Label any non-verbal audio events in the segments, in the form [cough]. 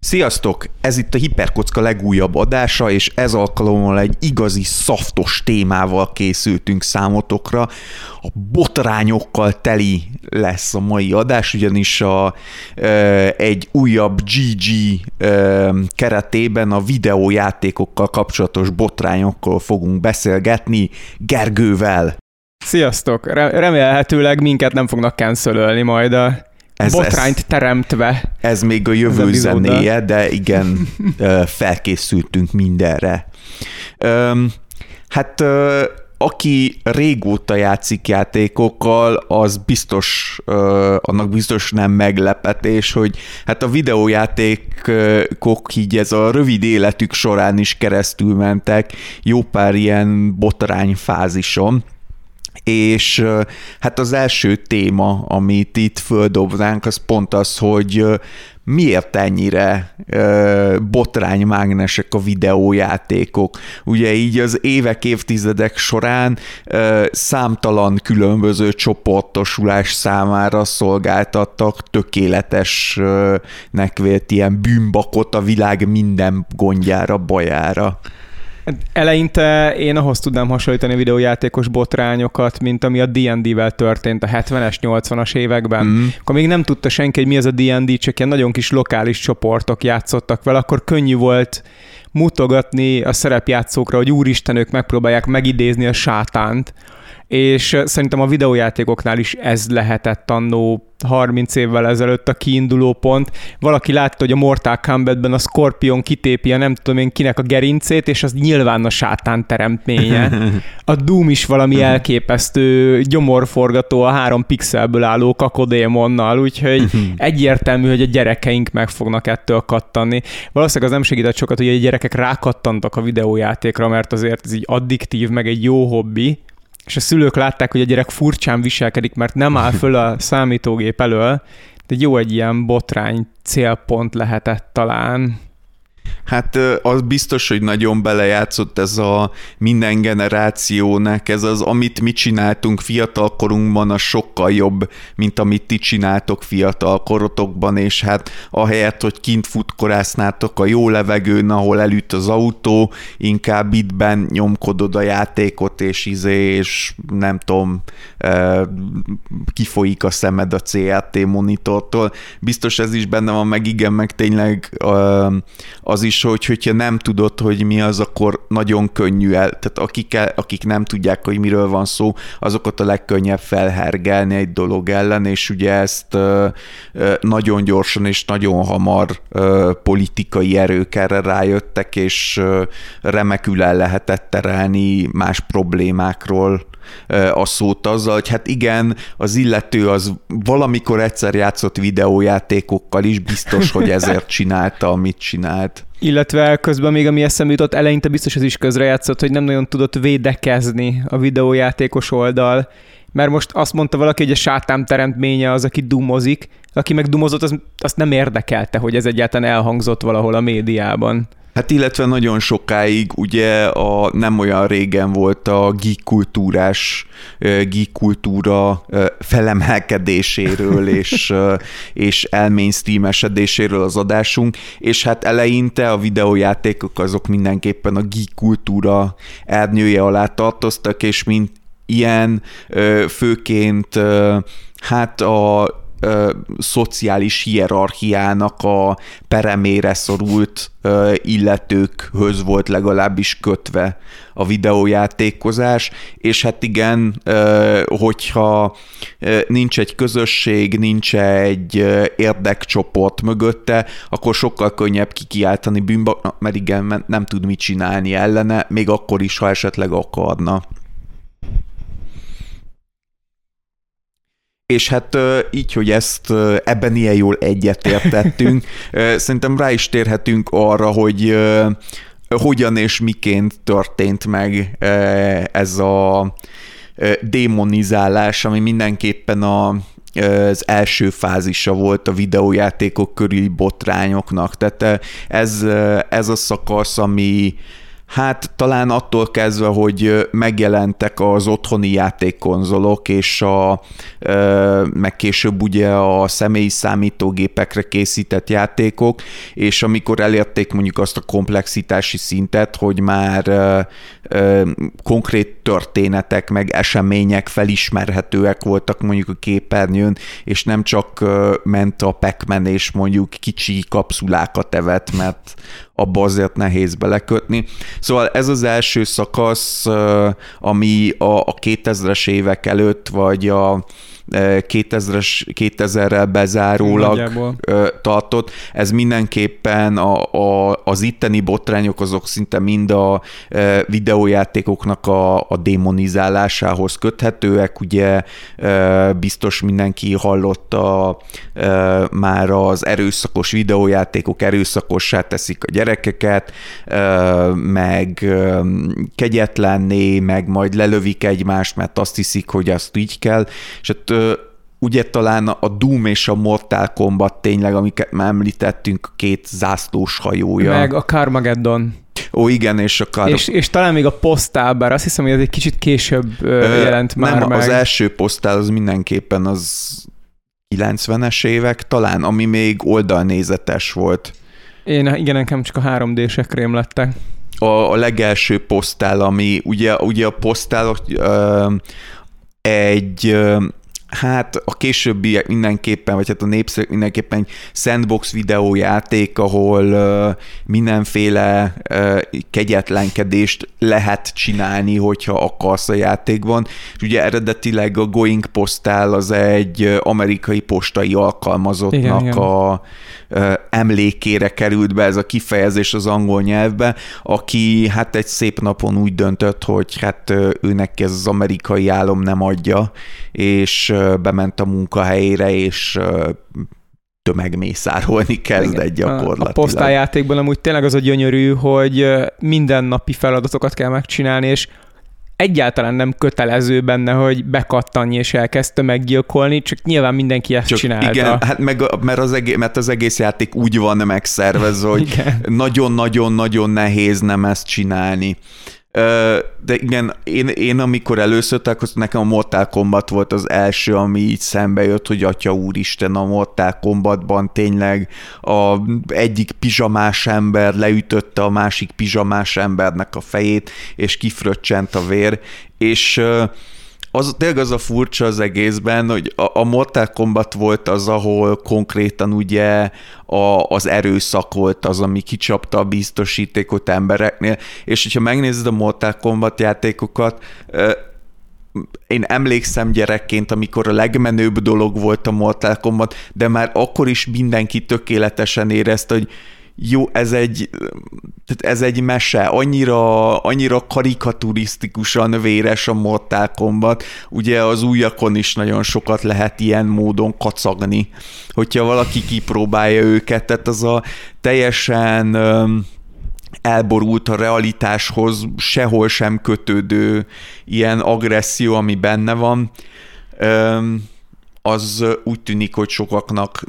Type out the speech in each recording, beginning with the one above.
Sziasztok! Ez itt a Hiperkocka legújabb adása, és ez alkalommal egy igazi szaftos témával készültünk számotokra. A botrányokkal teli lesz a mai adás, ugyanis a, e, egy újabb GG e, keretében a videójátékokkal kapcsolatos botrányokkal fogunk beszélgetni Gergővel. Sziasztok! Remélhetőleg minket nem fognak cancelölni majd a ez, botrányt ez, teremtve. Ez még a jövő zenéje, de igen, [laughs] felkészültünk mindenre. Hát aki régóta játszik játékokkal, az biztos, annak biztos nem meglepetés, hogy hát a videójátékok így ez a rövid életük során is keresztül mentek jó pár ilyen botrány fázison és hát az első téma, amit itt földobnánk, az pont az, hogy miért ennyire botránymágnesek a videójátékok. Ugye így az évek, évtizedek során számtalan különböző csoportosulás számára szolgáltattak tökéletesnek vélt ilyen bűnbakot a világ minden gondjára, bajára. Eleinte én ahhoz tudnám hasonlítani a videójátékos botrányokat, mint ami a D&D-vel történt a 70-es, 80-as években. Mm. Akkor még nem tudta senki, hogy mi az a D&D, csak ilyen nagyon kis lokális csoportok játszottak vele, akkor könnyű volt mutogatni a szerepjátszókra, hogy úristen, ők megpróbálják megidézni a sátánt, és szerintem a videójátékoknál is ez lehetett annó 30 évvel ezelőtt a kiinduló pont. Valaki látta, hogy a Mortal Kombatben a Scorpion kitépi a nem tudom én kinek a gerincét, és az nyilván a sátán teremtménye. A Doom is valami [laughs] elképesztő gyomorforgató a három pixelből álló kakodémonnal, úgyhogy [laughs] egyértelmű, hogy a gyerekeink meg fognak ettől kattanni. Valószínűleg az nem segített sokat, hogy a gyerekek rákattantak a videójátékra, mert azért ez így addiktív, meg egy jó hobbi, és a szülők látták, hogy a gyerek furcsán viselkedik, mert nem áll föl a számítógép elől, de jó egy ilyen botrány célpont lehetett talán. Hát az biztos, hogy nagyon belejátszott ez a minden generációnak, ez az, amit mi csináltunk fiatalkorunkban, a sokkal jobb, mint amit ti csináltok fiatalkorotokban, és hát ahelyett, hogy kint futkorásznátok a jó levegőn, ahol elüt az autó, inkább ittben nyomkodod a játékot, és izé, és nem tudom, kifolyik a szemed a CRT monitortól. Biztos ez is benne van, meg igen, meg tényleg az az is, hogy hogyha nem tudod, hogy mi az, akkor nagyon könnyű el, tehát akik, akik nem tudják, hogy miről van szó, azokat a legkönnyebb felhergelni egy dolog ellen, és ugye ezt nagyon gyorsan és nagyon hamar politikai erők erre rájöttek, és remekül el lehetett terelni más problémákról a szót azzal, hogy hát igen, az illető az valamikor egyszer játszott videójátékokkal is, biztos, [laughs] hogy ezért csinálta, amit csinált. Illetve közben még ami eszembe jutott, eleinte biztos az is közrejátszott, hogy nem nagyon tudott védekezni a videójátékos oldal, mert most azt mondta valaki, hogy a sátán teremtménye az, aki dumozik, aki meg dumozott, az, azt nem érdekelte, hogy ez egyáltalán elhangzott valahol a médiában. Hát illetve nagyon sokáig ugye a nem olyan régen volt a geek kultúrás, geek kultúra felemelkedéséről [laughs] és, és elmainstreamesedéséről az adásunk, és hát eleinte a videójátékok azok mindenképpen a geek kultúra ernyője alá tartoztak, és mint ilyen főként hát a ö, szociális hierarchiának a peremére szorult ö, illetőkhöz volt legalábbis kötve a videójátékozás, és hát igen, ö, hogyha nincs egy közösség, nincs egy érdekcsoport mögötte, akkor sokkal könnyebb kikiáltani bűnba, mert igen, nem tud mit csinálni ellene, még akkor is, ha esetleg akarna. És hát így, hogy ezt ebben ilyen jól egyetértettünk, [laughs] szerintem rá is térhetünk arra, hogy hogyan és miként történt meg ez a démonizálás, ami mindenképpen a, az első fázisa volt a videójátékok körüli botrányoknak. Tehát ez, ez a szakasz, ami Hát talán attól kezdve, hogy megjelentek az otthoni játékkonzolok, és a, meg később ugye a személyi számítógépekre készített játékok, és amikor elérték mondjuk azt a komplexitási szintet, hogy már konkrét történetek, meg események felismerhetőek voltak mondjuk a képernyőn, és nem csak ment a pac és mondjuk kicsi kapszulákat evett, mert abba azért nehéz belekötni. Szóval ez az első szakasz, ami a, a 2000-es évek előtt, vagy a 2000-es, 2000-rel bezárólag Nagyjából. tartott. Ez mindenképpen a, a, az itteni botrányok azok szinte mind a videójátékoknak a, a démonizálásához köthetőek. Ugye biztos mindenki hallotta már az erőszakos videójátékok erőszakossá teszik a gyerekeket, meg kegyetlenné, meg majd lelövik egymást, mert azt hiszik, hogy azt így kell, és hát ugye talán a Doom és a Mortal Kombat tényleg, amiket már említettünk, két zászlós hajója. Meg a Carmageddon. Ó, igen, és a Car... És, és talán még a posztál, bár azt hiszem, hogy ez egy kicsit később Ö, jelent már nem, meg. az első posztál az mindenképpen az 90-es évek talán, ami még oldalnézetes volt. Én, igen, nekem csak a 3D-sek lettek. A, a legelső posztál, ami ugye, ugye a posztál ö, egy Hát a későbbi mindenképpen, vagy hát a népszerű mindenképpen egy sandbox videójáték, ahol uh, mindenféle uh, kegyetlenkedést lehet csinálni, hogyha akarsz a játékban. És ugye eredetileg a Going Postal az egy amerikai postai alkalmazottnak igen, igen. a emlékére került be ez a kifejezés az angol nyelvbe, aki hát egy szép napon úgy döntött, hogy hát őnek ez az amerikai álom nem adja, és bement a munkahelyére, és tömegmészárolni kezdett gyakorlatilag. A posztályjátékban amúgy tényleg az a gyönyörű, hogy mindennapi feladatokat kell megcsinálni, és egyáltalán nem kötelező benne, hogy bekattanj és elkezdte meggyilkolni, csak nyilván mindenki ezt csak csinálta. Igen, hát meg, mert, az egész, mert az egész játék úgy van megszervezve, hogy nagyon-nagyon-nagyon nehéz nem ezt csinálni. De igen, én, én amikor először találkoztam, nekem a Mortal Kombat volt az első, ami így szembe jött, hogy atya úristen, a Mortal Kombatban tényleg a egyik pizsamás ember leütötte a másik pizsamás embernek a fejét, és kifröccsent a vér, és az tényleg az a furcsa az egészben, hogy a, a Mortal Kombat volt az, ahol konkrétan ugye a, az erőszak volt az, ami kicsapta a biztosítékot embereknél, és hogyha megnézed a Mortal Kombat játékokat, én emlékszem gyerekként, amikor a legmenőbb dolog volt a Mortal Kombat, de már akkor is mindenki tökéletesen érezte, hogy jó, ez egy, ez egy mese, annyira, annyira karikaturisztikusan véres a Mortal Kombat, ugye az újakon is nagyon sokat lehet ilyen módon kacagni, hogyha valaki kipróbálja őket, tehát az a teljesen elborult a realitáshoz, sehol sem kötődő ilyen agresszió, ami benne van, az úgy tűnik, hogy sokaknak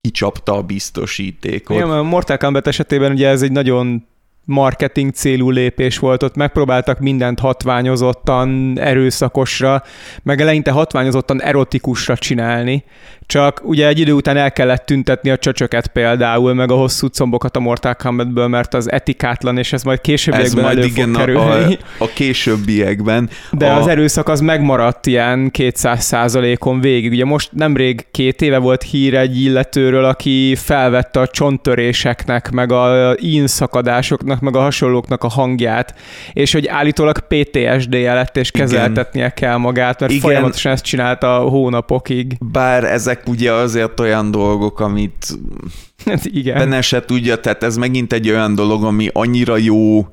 kicsapta a biztosítékot. Igen, a Mortal Kombat esetében ugye ez egy nagyon marketing célú lépés volt, ott megpróbáltak mindent hatványozottan, erőszakosra, meg eleinte hatványozottan erotikusra csinálni, csak ugye egy idő után el kellett tüntetni a csöcsöket például, meg a hosszú combokat a Mortal Kombatből, mert az etikátlan, és ez majd későbbiekben ez majd elő igen, fog kerülni. A, a későbbiekben. De a... az erőszak az megmaradt ilyen 200 százalékon végig. Ugye most nemrég két éve volt hír egy illetőről, aki felvette a csonttöréseknek, meg a szakadásoknak, meg a hasonlóknak a hangját, és hogy állítólag PTSD-je lett, és kezeltetnie igen. kell magát, mert igen. folyamatosan ezt csinálta hónapokig. Bár ezek ezek ugye azért olyan dolgok, amit hát igen. benne se tudja, tehát ez megint egy olyan dolog, ami annyira jó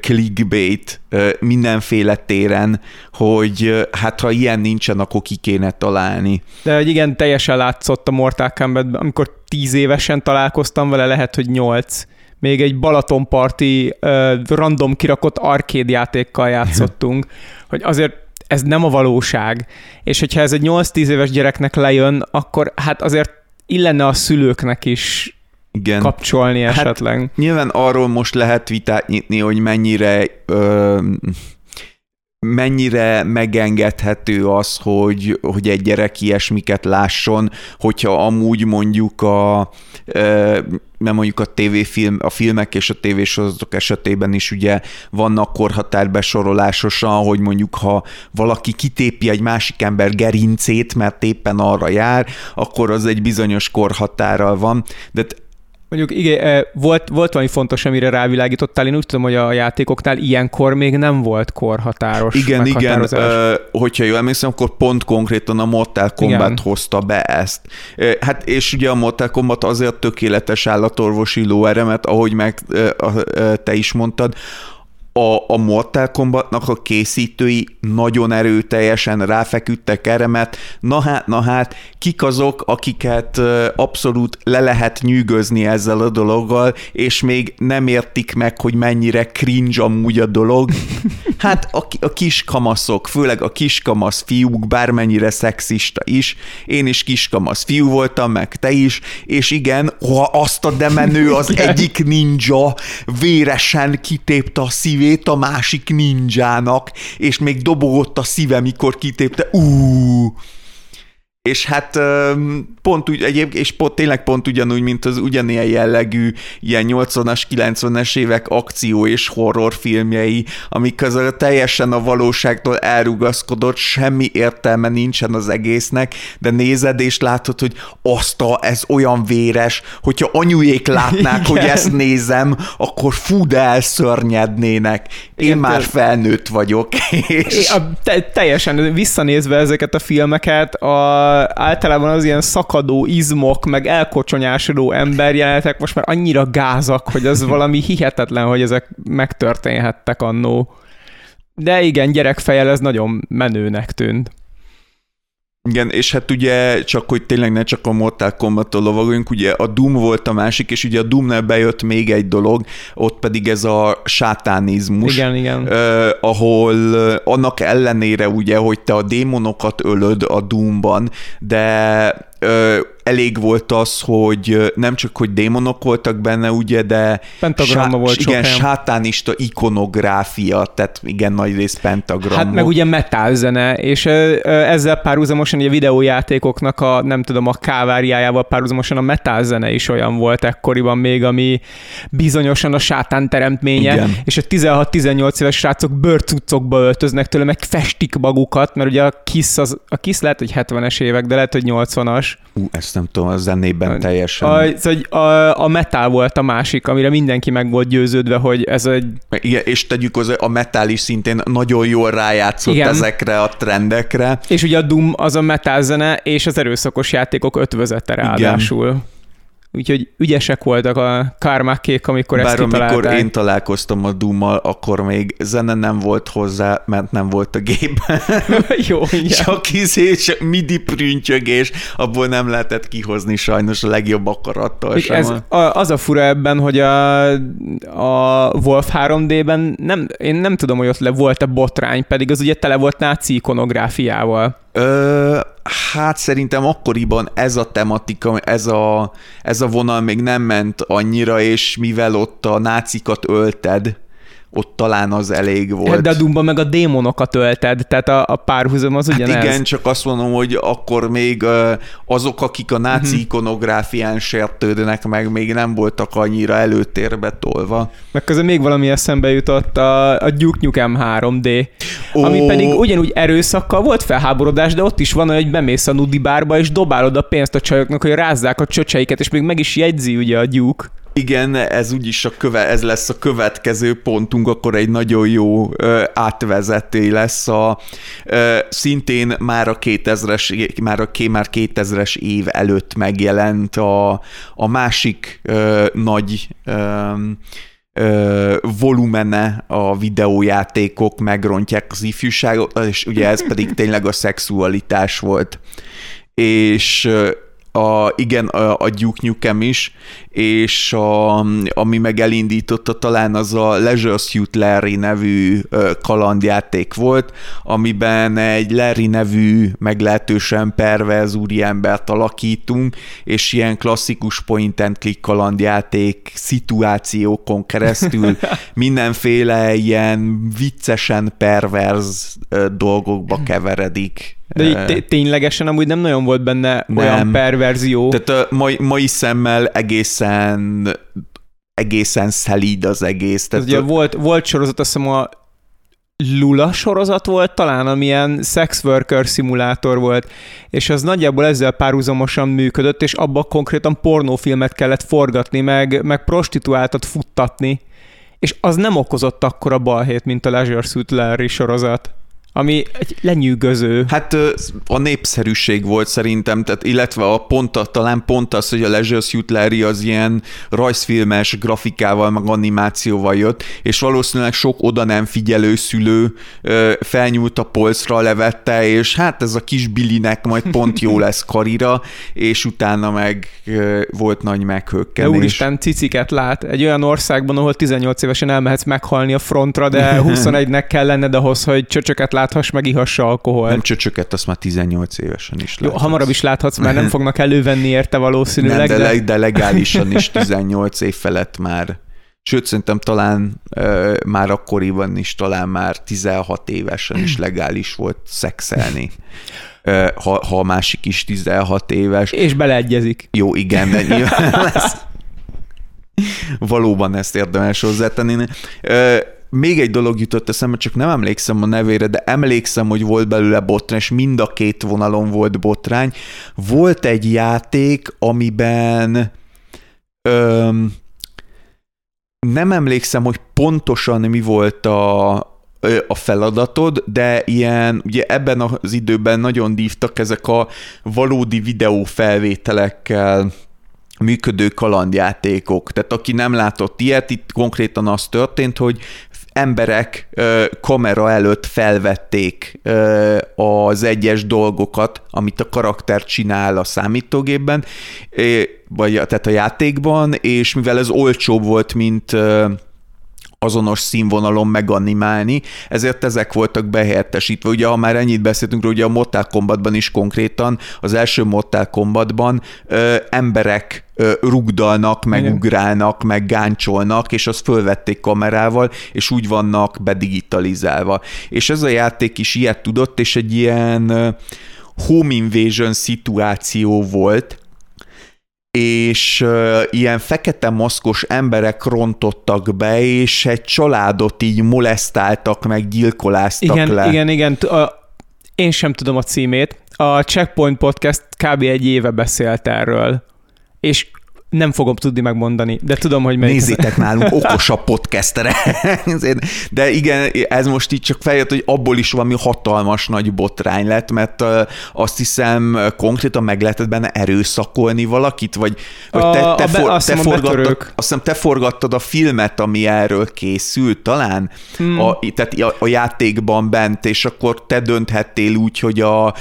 clickbait mindenféle téren, hogy hát ha ilyen nincsen, akkor ki kéne találni. De igen, teljesen látszott a Mortal Kombatben, amikor tíz évesen találkoztam vele, lehet, hogy nyolc még egy Balatonparti uh, random kirakott arcade játékkal játszottunk, [laughs] hogy azért ez nem a valóság. És hogyha ez egy 8-10 éves gyereknek lejön, akkor hát azért illene a szülőknek is Igen. kapcsolni hát esetleg. Nyilván arról most lehet vitát nyitni, hogy mennyire ö, mennyire megengedhető az, hogy, hogy egy gyerek ilyesmiket lásson, hogyha amúgy mondjuk a mert mondjuk a tévéfilm, a filmek és a tévésorozatok esetében is ugye vannak korhatárbesorolásosan, hogy mondjuk ha valaki kitépi egy másik ember gerincét, mert éppen arra jár, akkor az egy bizonyos korhatárral van, de Mondjuk igen, eh, volt, volt valami fontos, amire rávilágítottál. Én úgy tudom, hogy a játékoknál ilyenkor még nem volt korhatáros Igen, igen. Uh, hogyha jól emlékszem, akkor pont konkrétan a Mortal Kombat igen. hozta be ezt. Hát és ugye a Mortal Kombat azért tökéletes állatorvosi lóere, mert ahogy meg te is mondtad, a, a Mortal Kombatnak a készítői nagyon erőteljesen ráfeküdtek erre, mert na hát, na hát, kik azok, akiket abszolút le lehet nyűgözni ezzel a dologgal, és még nem értik meg, hogy mennyire cringe amúgy a dolog. [laughs] Hát a, a kiskamaszok, főleg a kiskamasz fiúk, bármennyire szexista is, én is kiskamasz fiú voltam, meg te is, és igen, ha azt a demenő [laughs] az egyik ninja véresen kitépte a szív szívét a másik ninjának, és még dobogott a szíve, mikor kitépte. Ú, és hát pont úgy, egyébként, és pont, tényleg pont ugyanúgy, mint az ugyanilyen jellegű ilyen 80-as, 90-es évek akció és horrorfilmjei, amik közül teljesen a valóságtól elrugaszkodott, semmi értelme nincsen az egésznek, de nézed és látod, hogy azt a, ez olyan véres, hogyha anyujék látnák, Igen. hogy ezt nézem, akkor fú, de elszörnyednének. Én Igen, már felnőtt vagyok. És... A, te, teljesen visszanézve ezeket a filmeket, a általában az ilyen szakadó izmok, meg elkocsonyásodó emberjelenetek most már annyira gázak, hogy az [laughs] valami hihetetlen, hogy ezek megtörténhettek annó. De igen, gyerekfejel ez nagyon menőnek tűnt. Igen, és hát ugye csak, hogy tényleg ne csak a Mortal kombat lovagoljunk, ugye a Doom volt a másik, és ugye a Doomnál bejött még egy dolog, ott pedig ez a sátánizmus. Igen, igen. Eh, ahol annak ellenére ugye, hogy te a démonokat ölöd a Doomban, de ö, elég volt az, hogy nem csak, hogy démonok voltak benne, ugye, de pentagramma volt igen, sok sátánista ikonográfia, tehát igen, nagy rész pentagramma. Hát meg ugye metal zene, és ezzel párhuzamosan a videójátékoknak a, nem tudom, a káváriájával párhuzamosan a metal zene is olyan volt ekkoriban még, ami bizonyosan a sátán teremtménye, igen. és a 16-18 éves srácok bőrcuccokba öltöznek tőle, meg festik magukat, mert ugye a Kiss, az, a Kiss lehet, hogy 70-es évek, de lehet, hogy 80-as, Ú, ezt nem tudom, a zenében teljesen. A, a, a, a metal volt a másik, amire mindenki meg volt győződve, hogy ez egy... Igen, és tegyük hozzá, a metal is szintén nagyon jól rájátszott Igen. ezekre a trendekre. És ugye a Doom az a metal zene, és az erőszakos játékok ötvözete ráadásul. Igen. Úgyhogy ügyesek voltak a kármákék, amikor Bár ezt kitalálták. amikor én találkoztam a Dummal, akkor még zene nem volt hozzá, mert nem volt a gép. [laughs] Jó, igen. Csak izé, csak midi prüntyögés, abból nem lehetett kihozni sajnos a legjobb akarattal sem. Ez, a, az a fura ebben, hogy a, a Wolf 3D-ben nem, én nem tudom, hogy ott le volt-e botrány, pedig az ugye tele volt náci ikonográfiával. Ö, hát szerintem akkoriban ez a tematika, ez a, ez a vonal még nem ment annyira, és mivel ott a nácikat ölted, ott talán az elég volt. De a Dumba meg a démonokat ölted, tehát a, a párhuzam az hát ugyanez. Hát igen, csak azt mondom, hogy akkor még azok, akik a náci uh-huh. ikonográfián sértődnek meg, még nem voltak annyira előtérbe tolva. Meg közben még valami eszembe jutott, a, a Duke Nukem 3D, oh. ami pedig ugyanúgy erőszakkal volt felháborodás, de ott is van, hogy bemész a nudibárba, és dobálod a pénzt a csajoknak, hogy rázzák a csöcseiket, és még meg is jegyzi ugye a Duke. Igen, ez úgyis a köve, ez lesz a következő pontunk, akkor egy nagyon jó ö, átvezető lesz a ö, szintén már a 2000-es, már a már 2000-es év előtt megjelent a, a másik ö, nagy ö, ö, volumene a videójátékok megrontják az ifjúságot, és ugye ez pedig tényleg a szexualitás volt. És a, igen, a, a Duke Nukem is, és a, ami meg elindította talán az a Leisure Suit Larry nevű kalandjáték volt, amiben egy Larry nevű meglehetősen perverz úriembert alakítunk, és ilyen klasszikus point and click kalandjáték szituációkon keresztül [laughs] mindenféle ilyen viccesen perverz dolgokba keveredik de így ténylegesen amúgy nem nagyon volt benne nem. olyan perverzió. Tehát a mai, mai szemmel egészen egészen szelíd az egész. Tehát ugye volt, volt sorozat, azt hiszem a Lula sorozat volt talán, amilyen sex worker szimulátor volt, és az nagyjából ezzel párhuzamosan működött, és abban konkrétan pornófilmet kellett forgatni, meg, meg prostituáltat futtatni, és az nem okozott akkora balhét, mint a Leisure Suit Larry sorozat ami egy lenyűgöző. Hát a népszerűség volt szerintem, tehát illetve a pont, talán pont az, hogy a Leisure Suit Larry az ilyen rajzfilmes grafikával, meg animációval jött, és valószínűleg sok oda nem figyelő szülő felnyúlt a polcra, levette, és hát ez a kis Billinek majd pont jó lesz karira, és utána meg volt nagy meghökkenés. Úristen, ciciket lát. Egy olyan országban, ahol 18 évesen elmehetsz meghalni a frontra, de [laughs] 21-nek kell lenned ahhoz, hogy csöcsöket lát láthass, meg ihassa alkohol. Nem csöcsöket, azt már 18 évesen is láthatsz. Jó, hamarabb is láthatsz, mert nem [laughs] fognak elővenni érte valószínűleg. Nem, de, de... de legálisan is 18 év felett már. Sőt, szerintem talán uh, már akkoriban is, talán már 16 évesen is legális volt szexelni. Uh, ha, ha a másik is 16 éves. És beleegyezik. Jó, igen, de nyilván [laughs] lesz. Valóban ezt érdemes hozzátenni. Uh, még egy dolog jutott eszembe, csak nem emlékszem a nevére, de emlékszem, hogy volt belőle botrány, és mind a két vonalon volt botrány. Volt egy játék, amiben öm, nem emlékszem, hogy pontosan mi volt a, a feladatod, de ilyen, ugye ebben az időben nagyon dívtak ezek a valódi videófelvételekkel működő kalandjátékok. Tehát aki nem látott ilyet, itt konkrétan az történt, hogy emberek kamera előtt felvették az egyes dolgokat, amit a karakter csinál a számítógépben, vagy tehát a játékban, és mivel ez olcsóbb volt, mint azonos színvonalon meganimálni, ezért ezek voltak behelyettesítve. Ugye, ha már ennyit beszéltünk ugye a Mortal Kombatban is konkrétan, az első Mortal Kombatban ö, emberek ö, rugdalnak, meg Igen. ugrálnak, meg gáncsolnak, és azt fölvették kamerával, és úgy vannak bedigitalizálva. És ez a játék is ilyet tudott, és egy ilyen home invasion szituáció volt, és uh, ilyen fekete maszkos emberek rontottak be, és egy családot így molesztáltak, meg gyilkoláztak igen, le. Igen, igen, a, én sem tudom a címét. A Checkpoint Podcast kb. egy éve beszélt erről, és nem fogom tudni megmondani, de tudom, hogy melyik. Nézzétek nálunk okosabb podcastere. [laughs] De igen, ez most így csak feljött, hogy abból is valami hatalmas nagy botrány lett, mert azt hiszem konkrétan meg lehetett benne erőszakolni valakit, vagy, vagy te, te, a, for, azt te, forgattad, azt hiszem, te forgattad a filmet, ami erről készült talán, hmm. a, tehát a, a játékban bent, és akkor te dönthettél úgy, hogy a, a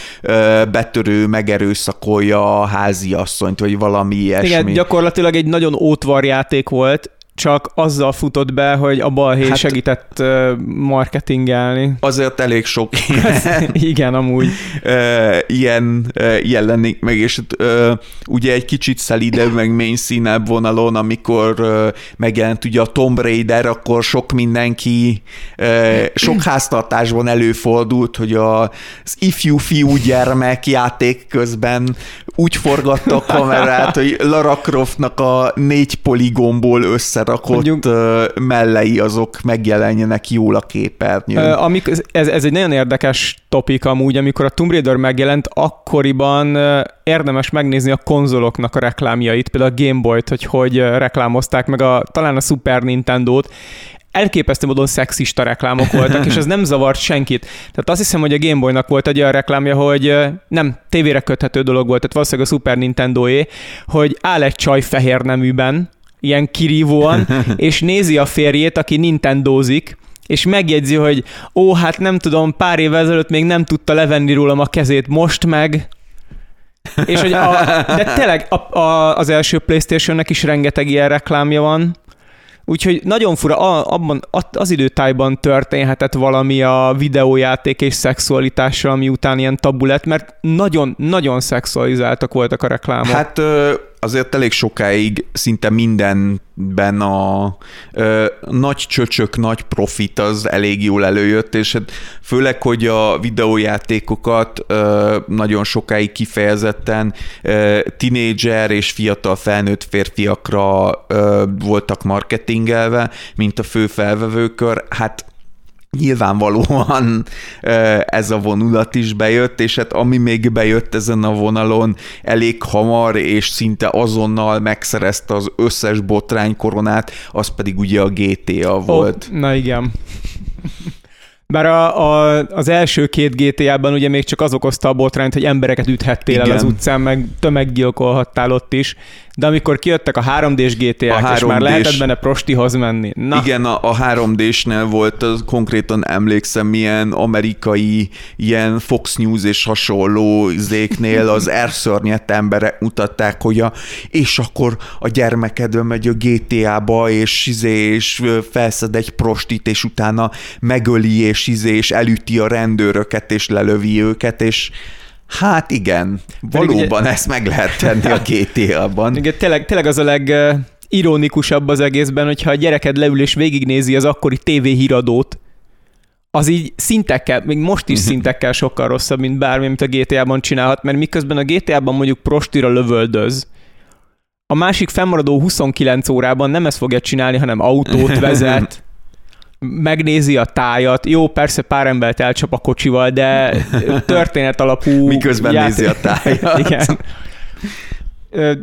betörő megerőszakolja a háziasszonyt, vagy valami ilyesmi. Igen, gyakor gyakorlatilag egy nagyon ótvar játék volt, csak azzal futott be, hogy a balhé hát, segített marketingelni. Azért elég sok [laughs] Igen, amúgy. ilyen, ilyen lennék meg, és ugye egy kicsit szelidebb, meg main színebb vonalon, amikor megjelent ugye a Tomb Raider, akkor sok mindenki, sok háztartásban előfordult, hogy az ifjú fiú gyermek játék közben úgy forgatta a kamerát, hogy Lara Croftnak a négy poligomból össze összerakott Mondjuk, mellei azok megjelenjenek jól a képernyőn. Amik, ez, ez egy nagyon érdekes topik amúgy, amikor a Tomb Raider megjelent, akkoriban érdemes megnézni a konzoloknak a reklámjait, például a Game Boy-t, hogy hogy reklámozták, meg a, talán a Super Nintendo-t elképesztő módon szexista reklámok voltak, és ez nem zavart senkit. Tehát azt hiszem, hogy a Game Boy-nak volt egy olyan reklámja, hogy nem tévére köthető dolog volt, tehát valószínűleg a Super Nintendo-é, hogy áll egy csaj fehér neműben, ilyen kirívóan, [laughs] és nézi a férjét, aki Nintendozik, és megjegyzi, hogy ó, hát nem tudom, pár évvel ezelőtt még nem tudta levenni rólam a kezét, most meg És hogy a, de tényleg a, a, az első Playstation-nek is rengeteg ilyen reklámja van, Úgyhogy nagyon fura, abban, az időtájban történhetett valami a videójáték és szexualitással, ami után ilyen tabu mert nagyon-nagyon szexualizáltak voltak a reklámok. Hát azért elég sokáig szinte mindenben a ö, nagy csöcsök, nagy profit az elég jól előjött, és hát főleg, hogy a videójátékokat ö, nagyon sokáig kifejezetten ö, tinédzser és fiatal felnőtt férfiakra ö, voltak marketingelve, mint a fő felvevőkör, hát nyilvánvalóan ez a vonulat is bejött, és hát ami még bejött ezen a vonalon elég hamar, és szinte azonnal megszerezte az összes botrány koronát, az pedig ugye a GTA volt. Oh, na igen. Bár a, a, az első két GTA-ban ugye még csak az okozta a botrányt, hogy embereket üthettél Igen. el az utcán, meg tömeggyilkolhattál ott is, de amikor kijöttek a 3D-s GTA-k, és már lehetett benne prostihoz menni. Na. Igen, a, a 3D-snél volt, az konkrétan emlékszem, milyen amerikai, ilyen Fox News és hasonló zéknél az [laughs] erszörnyett emberek mutatták, hogy a, és akkor a gyermekedön megy a GTA-ba, és, izé, és felszed egy prostit, és utána megöli, és, izé, és elüti a rendőröket, és lelövi őket, és Hát igen, valóban ugye... ezt meg lehet tenni a GTA-ban. Igen, tényleg, tényleg az a leg ironikusabb az egészben, hogyha a gyereked leül és végignézi az akkori tévéhíradót, az így szintekkel, még most is [laughs] szintekkel sokkal rosszabb, mint bármi, amit a GTA-ban csinálhat, mert miközben a GTA-ban mondjuk prostira lövöldöz, a másik fennmaradó 29 órában nem ezt fogja csinálni, hanem autót [laughs] vezet, megnézi a tájat, jó, persze pár embert elcsap a kocsival, de [laughs] történet alapú... Miközben játék... nézi a tájat. Igen.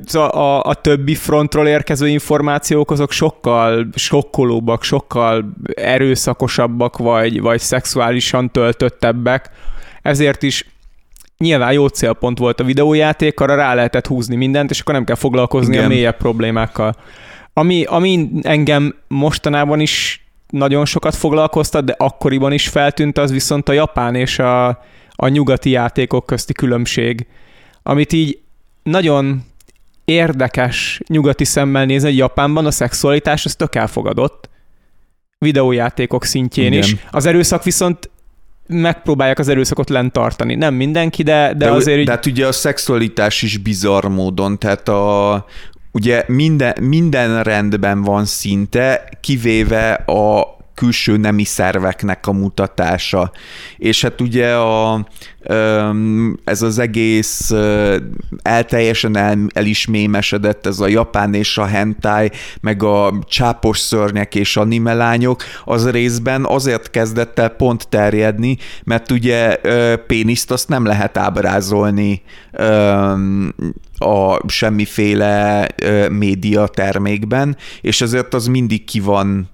Szóval a, a többi frontról érkező információk azok sokkal sokkolóbbak, sokkal erőszakosabbak, vagy, vagy szexuálisan töltöttebbek. Ezért is nyilván jó célpont volt a videójáték, arra rá lehetett húzni mindent, és akkor nem kell foglalkozni Igen. a mélyebb problémákkal. Ami, ami engem mostanában is nagyon sokat foglalkoztat, de akkoriban is feltűnt az viszont a japán és a, a nyugati játékok közti különbség, amit így nagyon érdekes nyugati szemmel nézni, hogy Japánban a szexualitás az tök elfogadott, videójátékok szintjén Igen. is. Az erőszak viszont megpróbálják az erőszakot lent tartani. Nem mindenki, de, de, de azért... De hát ugye a szexualitás is bizarr módon, tehát a, ugye minden, minden rendben van szinte, kivéve a külső nemi szerveknek a mutatása. És hát ugye a, ez az egész el, el is mémesedett, ez a japán és a hentai, meg a csápos szörnyek és animelányok, az részben azért kezdett el pont terjedni, mert ugye péniszt azt nem lehet ábrázolni a semmiféle média termékben, és ezért az mindig ki van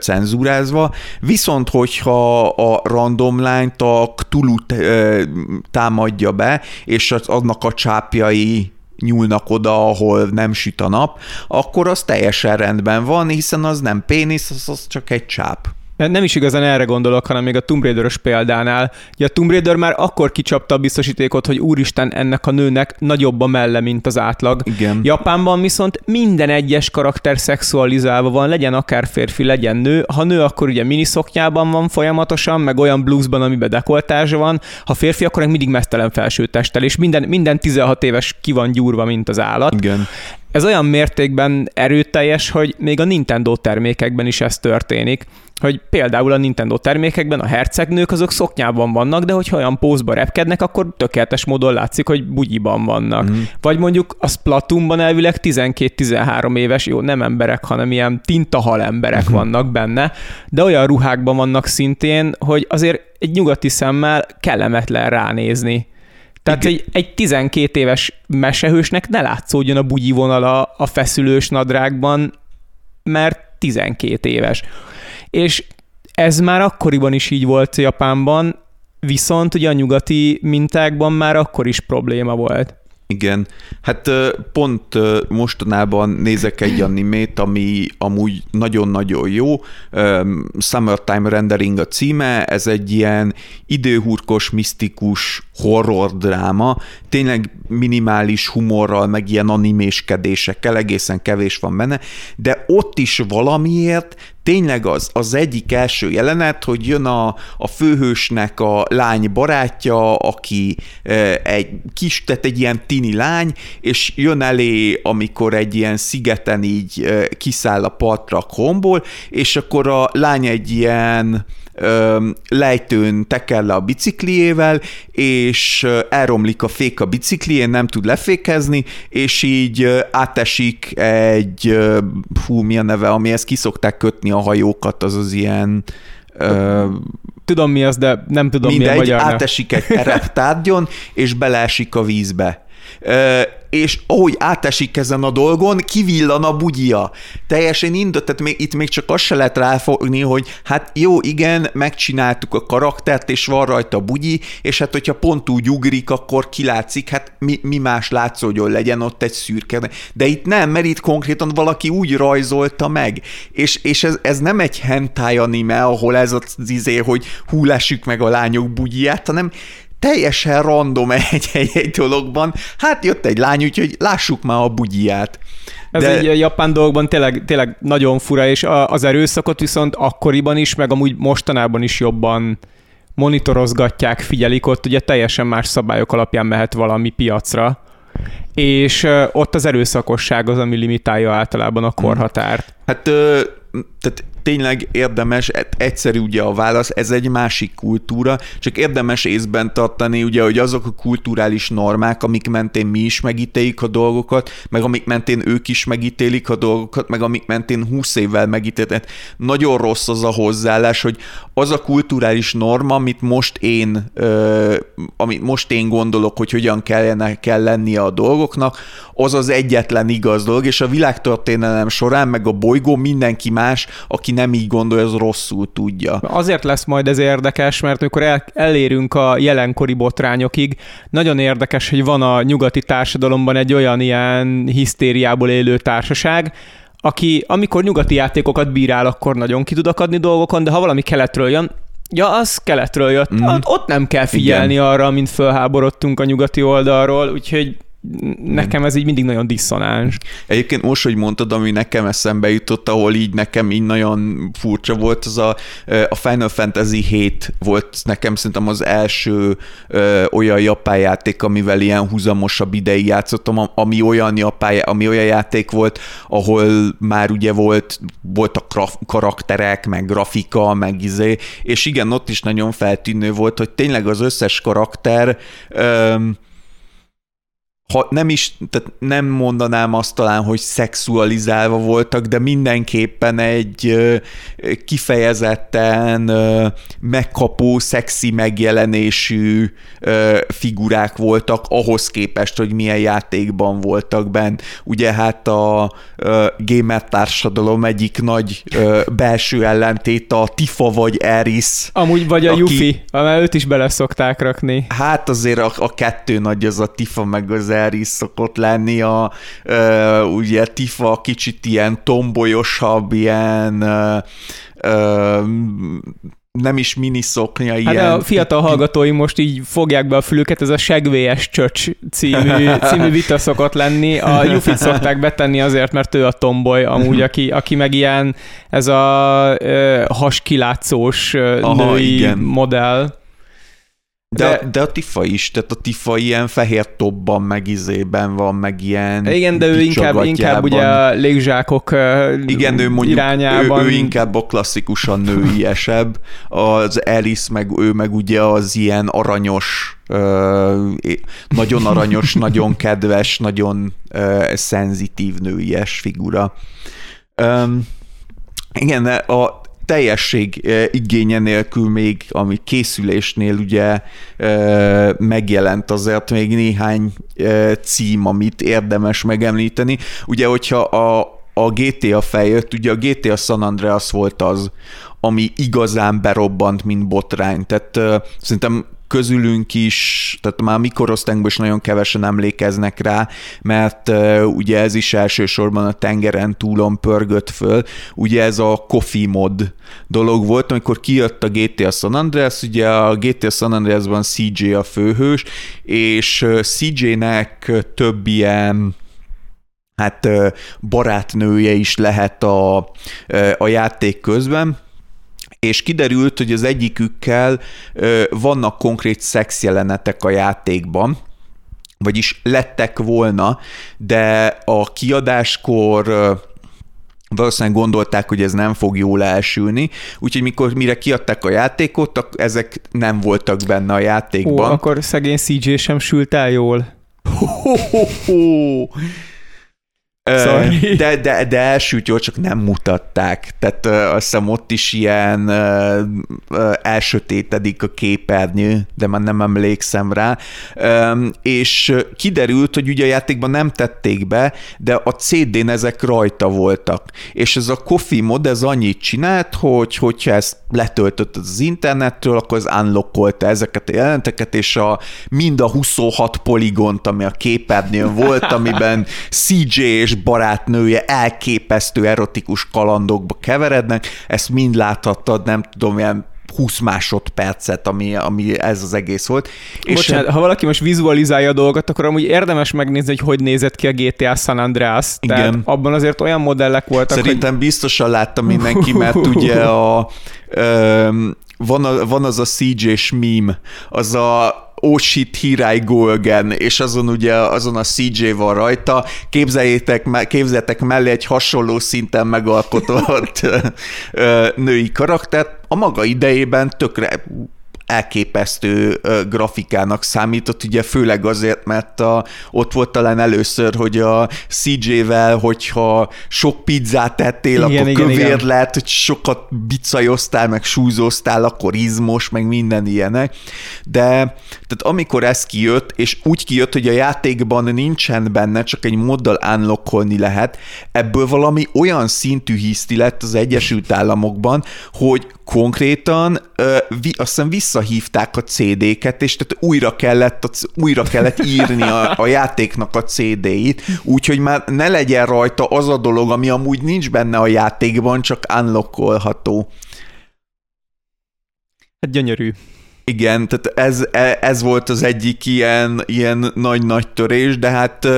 cenzúrázva. Viszont, hogyha a random line-t a Cthulhu támadja be, és az, annak a csápjai nyúlnak oda, ahol nem süt a nap, akkor az teljesen rendben van, hiszen az nem pénisz, az, az csak egy csáp. Nem is igazán erre gondolok, hanem még a Tomb raider példánál. Ugye a Tomb Raider már akkor kicsapta a biztosítékot, hogy úristen, ennek a nőnek nagyobb a melle, mint az átlag. Igen. Japánban viszont minden egyes karakter szexualizálva van, legyen akár férfi, legyen nő. Ha nő, akkor ugye miniszoknyában van folyamatosan, meg olyan bluesban, amiben dekoltázsa van. Ha férfi, akkor mindig mesztelen felsőtesttel, és minden, minden 16 éves ki van gyúrva, mint az állat. Igen ez olyan mértékben erőteljes, hogy még a Nintendo termékekben is ez történik, hogy például a Nintendo termékekben a hercegnők azok szoknyában vannak, de hogyha olyan pózba repkednek, akkor tökéletes módon látszik, hogy bugyiban vannak. Mm. Vagy mondjuk a Splatoonban elvileg 12-13 éves, jó, nem emberek, hanem ilyen tintahal emberek mm. vannak benne, de olyan ruhákban vannak szintén, hogy azért egy nyugati szemmel kellemetlen ránézni. Tehát egy, egy 12 éves mesehősnek ne látszódjon a bugyi vonala a feszülős nadrágban, mert 12 éves. És ez már akkoriban is így volt Japánban, viszont ugye a nyugati mintákban már akkor is probléma volt. Igen, hát pont mostanában nézek egy animét, ami amúgy nagyon-nagyon jó. Summertime Rendering a címe, ez egy ilyen időhurkos, misztikus horror dráma, tényleg minimális humorral, meg ilyen animéskedésekkel, egészen kevés van benne, de ott is valamiért tényleg az, az egyik első jelenet, hogy jön a, a főhősnek a lány barátja, aki e, egy kis, tehát egy ilyen tini lány, és jön elé, amikor egy ilyen szigeten így e, kiszáll a partra a komból, és akkor a lány egy ilyen lejtőn teker le a bicikliével, és elromlik a fék a biciklién, nem tud lefékezni, és így átesik egy, hú, mi a neve, amihez kiszokták kötni a hajókat, az az ilyen tudom mi az, de nem tudom mindegy, mi a magyar átesik egy tereptárgyon, és beleesik a vízbe és ahogy átesik ezen a dolgon, kivillan a bugyia. Teljesen indult, tehát még, itt még csak azt se lehet ráfogni, hogy hát jó, igen, megcsináltuk a karaktert, és van rajta bugyi, és hát hogyha pont úgy ugrik, akkor kilátszik, hát mi, mi más látszódjon legyen ott egy szürke. De itt nem, mert itt konkrétan valaki úgy rajzolta meg, és, és ez, ez nem egy hentai anime, ahol ez az izé, hogy hú, meg a lányok bugyját, hanem teljesen random egy, egy, egy dologban. Hát jött egy lány, úgyhogy lássuk már a bugyját. Ez De... egy japán dolgokban tényleg, tényleg nagyon fura, és az erőszakot viszont akkoriban is, meg amúgy mostanában is jobban monitorozgatják, figyelik, ott ugye teljesen más szabályok alapján mehet valami piacra, és ott az erőszakosság az, ami limitálja általában a korhatárt. Hát tehát tényleg érdemes, e- egyszerű ugye a válasz, ez egy másik kultúra, csak érdemes észben tartani, ugye, hogy azok a kulturális normák, amik mentén mi is megítéljük a dolgokat, meg amik mentén ők is megítélik a dolgokat, meg amik mentén 20 évvel megítélik. Nagyon rossz az a hozzáállás, hogy az a kulturális norma, amit most én, ö, amit most én gondolok, hogy hogyan kellene, kell lennie a dolgoknak, az az egyetlen igaz dolog, és a világtörténelem során, meg a bolygó mindenki más, aki nem így gondolja, az rosszul tudja. Azért lesz majd ez érdekes, mert amikor el, elérünk a jelenkori botrányokig, nagyon érdekes, hogy van a nyugati társadalomban egy olyan ilyen hisztériából élő társaság, aki amikor nyugati játékokat bírál, akkor nagyon ki tud akadni dolgokon, de ha valami keletről jön, Ja, az keletről jött. Mm. Ott, ott nem kell figyelni Igen. arra, mint fölháborodtunk a nyugati oldalról, úgyhogy nekem ez így mindig nagyon diszonáns. Egyébként most, hogy mondtad, ami nekem eszembe jutott, ahol így nekem így nagyon furcsa volt, az a, a Final Fantasy 7 volt nekem szerintem az első ö, olyan japán játék, amivel ilyen húzamosabb ideig játszottam, ami olyan japán, ami olyan játék volt, ahol már ugye volt, voltak karakterek, meg grafika, meg izé, és igen, ott is nagyon feltűnő volt, hogy tényleg az összes karakter ö, ha nem is, tehát nem mondanám azt talán, hogy szexualizálva voltak, de mindenképpen egy kifejezetten megkapó, szexi megjelenésű figurák voltak ahhoz képest, hogy milyen játékban voltak benne. Ugye hát a gamer társadalom egyik nagy belső ellentét a Tifa vagy Eris. Amúgy vagy a aki, Yuffie, mert őt is bele szokták rakni. Hát azért a, a kettő nagy az a Tifa meg az Eris is szokott lenni, a, uh, ugye Tifa kicsit ilyen tombolyosabb, ilyen uh, nem is miniszoknya, hát ilyen... a fiatal hallgatói most így fogják be a fülüket, ez a segvélyes csöcs című, [laughs] című vita szokott lenni. A Jufit szokták betenni azért, mert ő a tomboy amúgy, aki, aki meg ilyen ez a uh, haskilátszós Aha, női igen. modell. De, de, de a Tifa is, tehát a Tifa ilyen fehér topban, meg izében van, meg ilyen Igen, de ő inkább, inkább ugye a légzsákok Igen, ő mondjuk, irányában. Ő, ő inkább a klasszikusan nőiesebb, az Alice meg ő meg ugye az ilyen aranyos, nagyon aranyos, [laughs] nagyon kedves, nagyon szenzitív nőies figura. igen, a, teljesség eh, igénye nélkül még, ami készülésnél ugye eh, megjelent azért még néhány eh, cím, amit érdemes megemlíteni. Ugye, hogyha a, a GTA feljött, ugye a GTA San Andreas volt az, ami igazán berobbant, mint botrány. Tehát uh, szerintem közülünk is, tehát már mikorosztályunkban is nagyon kevesen emlékeznek rá, mert uh, ugye ez is elsősorban a tengeren túlon pörgött föl. Ugye ez a coffee mod dolog volt, amikor kijött a GTA San Andreas, ugye a GTA San Andreasban CJ a főhős, és CJ-nek több ilyen hát barátnője is lehet a, a játék közben, és kiderült, hogy az egyikükkel vannak konkrét szexjelenetek a játékban, vagyis lettek volna, de a kiadáskor valószínűleg gondolták, hogy ez nem fog jól elsülni, úgyhogy mikor mire kiadták a játékot, ezek nem voltak benne a játékban. Ó, akkor szegény CJ sem sült el jól. Ho, ho, ho, ho. Sorry. De, de, de jól, csak nem mutatták. Tehát uh, azt hiszem ott is ilyen uh, uh, elsötétedik a képernyő, de már nem emlékszem rá. Um, és kiderült, hogy ugye a játékban nem tették be, de a CD-n ezek rajta voltak. És ez a Coffee mod, ez annyit csinált, hogy hogyha ezt letöltött az internetről, akkor az unlockolta ezeket a jelenteket, és a, mind a 26 poligont, ami a képernyőn volt, amiben [laughs] CJ és barátnője elképesztő erotikus kalandokba keverednek, ezt mind láthattad, nem tudom, ilyen 20 másodpercet, ami, ami ez az egész volt. Bocsánat, és ha valaki most vizualizálja a dolgot, akkor amúgy érdemes megnézni, hogy hogy nézett ki a GTA San Andreas. Igen. Tehát abban azért olyan modellek voltak, Szerintem hogy... biztosan látta mindenki, mert ugye a, ö, van, a, van az a CJ-s meme, az a oh shit, here és azon ugye azon a CJ van rajta, képzeljétek, képzeljetek mellé egy hasonló szinten megalkotott női karaktert, a maga idejében tökre elképesztő grafikának számított, ugye főleg azért, mert a, ott volt talán először, hogy a CJ-vel, hogyha sok pizzát tettél, igen, akkor igen, kövér igen. lett, hogy sokat bicajoztál, meg súlyzoztál, akkor izmos, meg minden ilyenek. De tehát amikor ez kijött, és úgy kijött, hogy a játékban nincsen benne, csak egy moddal unlockolni lehet, ebből valami olyan szintű hiszti lett az Egyesült Államokban, hogy konkrétan ö, vi, azt hiszem visszahívták a CD-ket, és tehát újra kellett, újra kellett írni a, a játéknak a CD-it, úgyhogy már ne legyen rajta az a dolog, ami amúgy nincs benne a játékban, csak unlockolható. Hát gyönyörű. Igen, tehát ez, e, ez volt az egyik ilyen, ilyen nagy-nagy törés, de hát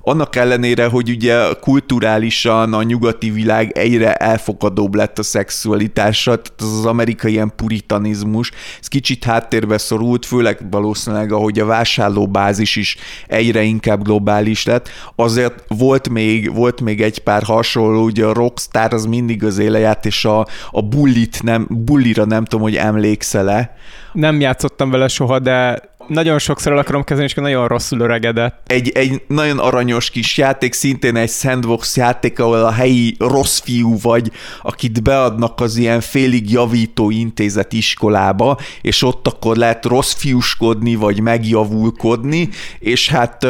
annak ellenére, hogy ugye kulturálisan a nyugati világ egyre elfogadóbb lett a szexualitásra, tehát az, az amerikai ilyen puritanizmus, ez kicsit háttérbe szorult, főleg valószínűleg, ahogy a vásárlóbázis is egyre inkább globális lett, azért volt még, volt még egy pár hasonló, ugye a Rockstar az mindig az éleját, és a, a bullit nem, bullira nem tudom, hogy emlékszel-e, nem játszottam vele soha, de nagyon sokszor el akarom kezdeni, és nagyon rosszul öregedett. Egy, egy nagyon aranyos kis játék, szintén egy sandbox játék, ahol a helyi rossz fiú vagy, akit beadnak az ilyen félig javító intézet iskolába, és ott akkor lehet rossz fiúskodni, vagy megjavulkodni, és hát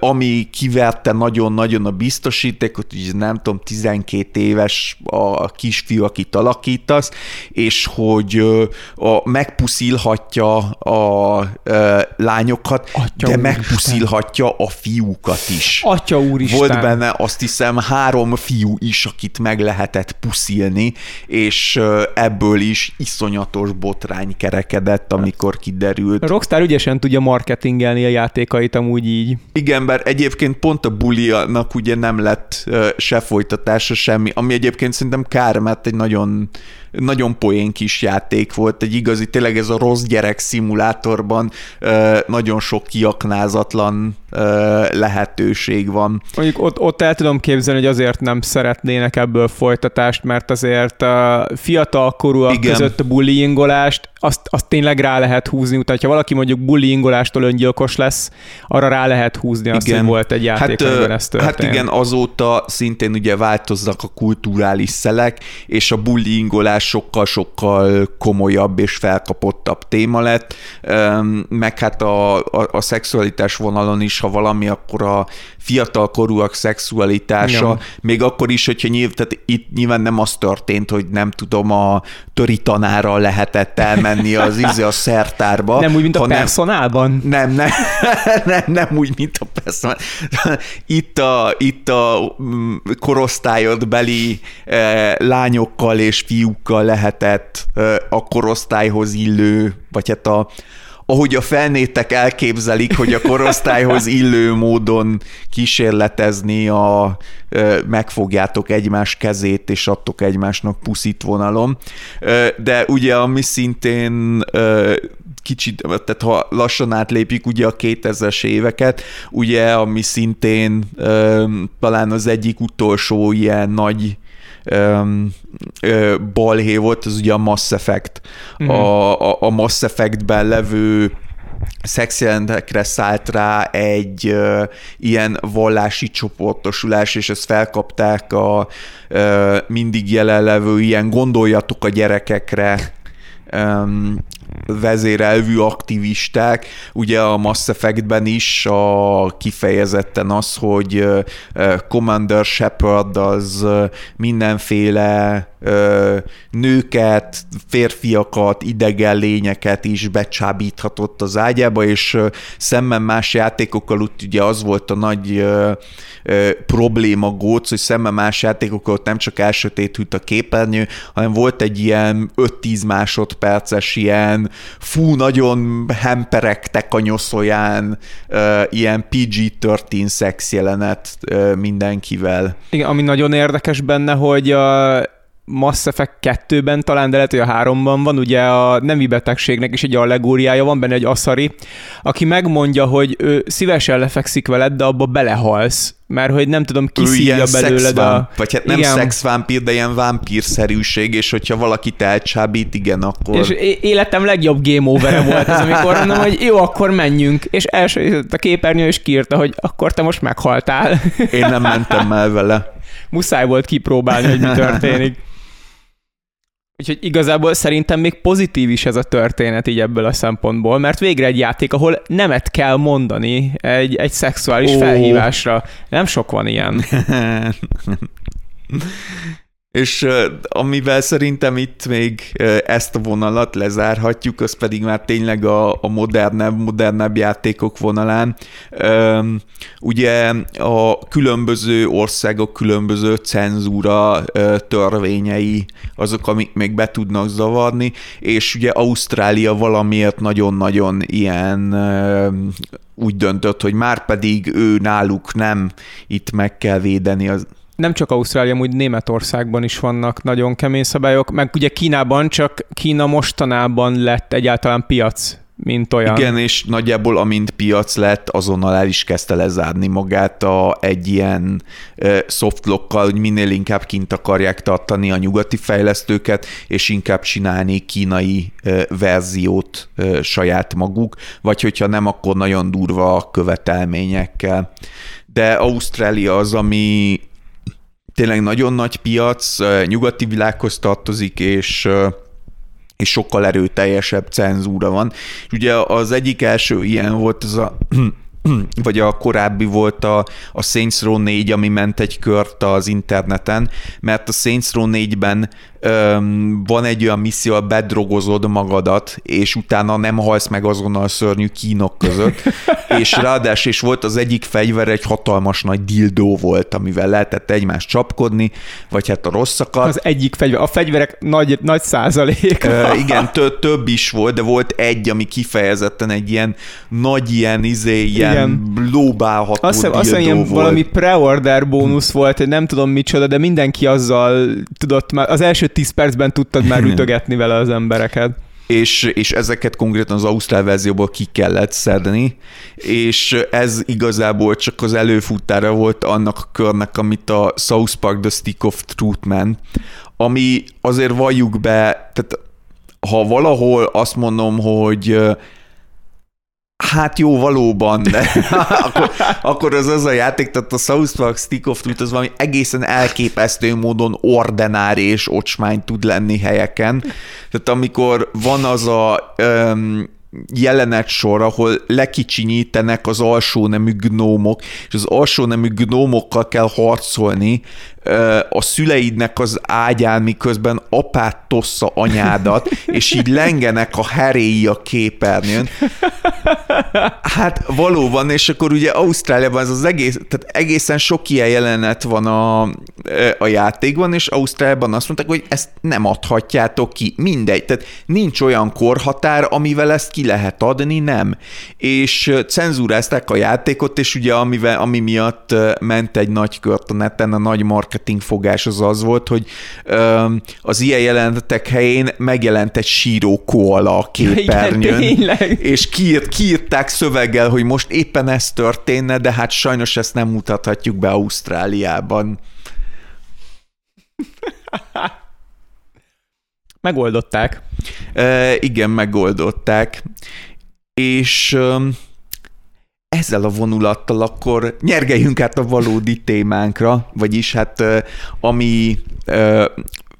ami kiverte nagyon-nagyon a biztosítékot, hogy nem tudom, 12 éves a kisfiú, akit alakítasz, és hogy a, megpuszilhatja a, a lányokat, Atya de megpuszilhatja a fiúkat is. Atya úristen. Volt benne azt hiszem három fiú is, akit meg lehetett puszilni, és ebből is iszonyatos botrány kerekedett, amikor kiderült. A Rockstar ügyesen tudja marketingelni a játékait amúgy így. Igen, bár egyébként pont a bulianak ugye nem lett se folytatása semmi, ami egyébként szerintem kár, mert egy nagyon nagyon poén kis játék volt, egy igazi, tényleg ez a rossz gyerek szimulátorban nagyon sok kiaknázatlan lehetőség van. Mondjuk ott, ott el tudom képzelni, hogy azért nem szeretnének ebből folytatást, mert azért a fiatal korúak Igen. között a bullyingolást, azt, azt tényleg rá lehet húzni, utána ha valaki mondjuk bullyingolástól öngyilkos lesz, arra rá lehet húzni azt, igen. hogy volt egy játék, hát, ez történt. Hát igen, azóta szintén ugye változnak a kulturális szelek, és a bullyingolás sokkal-sokkal komolyabb és felkapottabb téma lett, meg hát a, a, a szexualitás vonalon is és ha valami, akkor a fiatal korúak szexualitása, Igen. még akkor is, hogyha nyilv, tehát itt nyilván nem az történt, hogy nem tudom, a töri tanára lehetett elmenni az íze a szertárba. Nem úgy, mint a personálban? Nem, nem, [laughs] nem, nem úgy, mint a personál. Itt a, itt a mm, korosztályodbeli eh, lányokkal és fiúkkal lehetett eh, a korosztályhoz illő, vagy hát a, ahogy a felnétek elképzelik, hogy a korosztályhoz [laughs] illő módon kísérletezni a megfogjátok egymás kezét, és adtok egymásnak puszit vonalom. De ugye, ami szintén kicsit, tehát ha lassan átlépjük ugye a 2000-es éveket, ugye, ami szintén talán az egyik utolsó ilyen nagy balhé volt, az ugye a Mass Effect. Mm. A, a, a Mass Effectben levő szexjelentekre szállt rá egy uh, ilyen vallási csoportosulás, és ezt felkapták a uh, mindig jelenlevő ilyen gondoljatok a gyerekekre vezérelvű aktivisták. Ugye a Mass Effectben is a kifejezetten az, hogy Commander Shepard az mindenféle nőket, férfiakat, idegen lényeket is becsábíthatott az ágyába, és szemben más játékokkal ott ugye az volt a nagy probléma góc, hogy szemben más játékokkal ott nem csak elsötétült a képernyő, hanem volt egy ilyen 5-10 másodperces ilyen fú, nagyon hemperegtek a nyoszóján, ilyen PG-13 szex jelenet mindenkivel. Igen, ami nagyon érdekes benne, hogy a Mass Effect 2-ben talán, de lehet, hogy a 3-ban van, ugye a nemi betegségnek is egy allegóriája, van benne egy aszari, aki megmondja, hogy ő szívesen lefekszik veled, de abba belehalsz, mert hogy nem tudom, kiszívja belőled a... Vagy hát nem igen. szexvámpír, de ilyen vámpírszerűség, és hogyha valaki elcsábít, igen, akkor... És életem legjobb game over volt ez, amikor [laughs] mondom, hogy jó, akkor menjünk, és első a képernyő is kiírta, hogy akkor te most meghaltál. Én nem mentem el vele. [laughs] Muszáj volt kipróbálni, hogy mi történik. [laughs] Úgyhogy igazából szerintem még pozitív is ez a történet így ebből a szempontból, mert végre egy játék, ahol nemet kell mondani egy, egy szexuális oh. felhívásra. Nem sok van ilyen. [laughs] És amivel szerintem itt még ezt a vonalat lezárhatjuk, az pedig már tényleg a, a modernebb, modernebb játékok vonalán. Ugye a különböző országok különböző cenzúra törvényei azok, amik még be tudnak zavarni, és ugye Ausztrália valamiért nagyon-nagyon ilyen úgy döntött, hogy már pedig ő náluk nem itt meg kell védeni az nem csak Ausztrália, úgy Németországban is vannak nagyon kemény szabályok, meg ugye Kínában csak Kína mostanában lett egyáltalán piac, mint olyan. Igen, és nagyjából amint piac lett, azonnal el is kezdte lezárni magát a, egy ilyen uh, softlockkal, hogy minél inkább kint akarják tartani a nyugati fejlesztőket, és inkább csinálni kínai uh, verziót uh, saját maguk, vagy hogyha nem, akkor nagyon durva követelményekkel. De Ausztrália az, ami tényleg nagyon nagy piac, nyugati világhoz tartozik, és és sokkal erőteljesebb cenzúra van. És ugye az egyik első ilyen volt az a [clears throat] vagy a korábbi volt a, a Saints Row 4, ami ment egy kört az interneten, mert a Saints Row 4-ben öm, van egy olyan misszió, a bedrogozod magadat, és utána nem halsz meg azonnal a szörnyű kínok között, [laughs] és ráadásul is volt az egyik fegyver, egy hatalmas nagy dildó volt, amivel lehetett egymást csapkodni, vagy hát a rosszakat. Az egyik fegyver, a fegyverek nagy, nagy százalék. Ö, igen, tö- több is volt, de volt egy, ami kifejezetten egy ilyen nagy ilyen, izé, ilyen igen. lóbálható azt hiszem, azt hiszem, volt. valami pre-order bónusz volt, nem tudom micsoda, de mindenki azzal tudott már, az első 10 percben tudtad már [laughs] ütögetni vele az embereket. És, és ezeket konkrétan az ausztrál verzióból ki kellett szedni, és ez igazából csak az előfutára volt annak a körnek, amit a South Park The Stick of Truth Man, ami azért valljuk be, tehát ha valahol azt mondom, hogy Hát jó, valóban, de [laughs] akkor, akkor az az a játék, tehát a South Park Stick of Truth az valami egészen elképesztő módon ordenár és ocsmány tud lenni helyeken. Tehát amikor van az a um, jelenet sor, ahol lekicsinyítenek az alsó nemű gnómok, és az alsó nemű gnómokkal kell harcolni a szüleidnek az ágyán, miközben apát tossza anyádat, és így lengenek a heréi a képernyőn. Hát valóban, és akkor ugye Ausztráliában ez az egész, tehát egészen sok ilyen jelenet van a, a játékban, és Ausztráliában azt mondták, hogy ezt nem adhatjátok ki, mindegy, tehát nincs olyan korhatár, amivel ezt ki lehet adni, nem. És cenzúrázták a játékot, és ugye amivel, ami miatt ment egy nagy kört a neten, a nagy marketing fogás az az volt, hogy az ilyen jelentek helyén megjelent egy síró koala a képernyőn, Igen, és kiírt, kiírták szöveggel, hogy most éppen ez történne, de hát sajnos ezt nem mutathatjuk be Ausztráliában. [laughs] Megoldották. E, igen, megoldották. És ezzel a vonulattal akkor nyergeljünk át a valódi témánkra, vagyis hát ami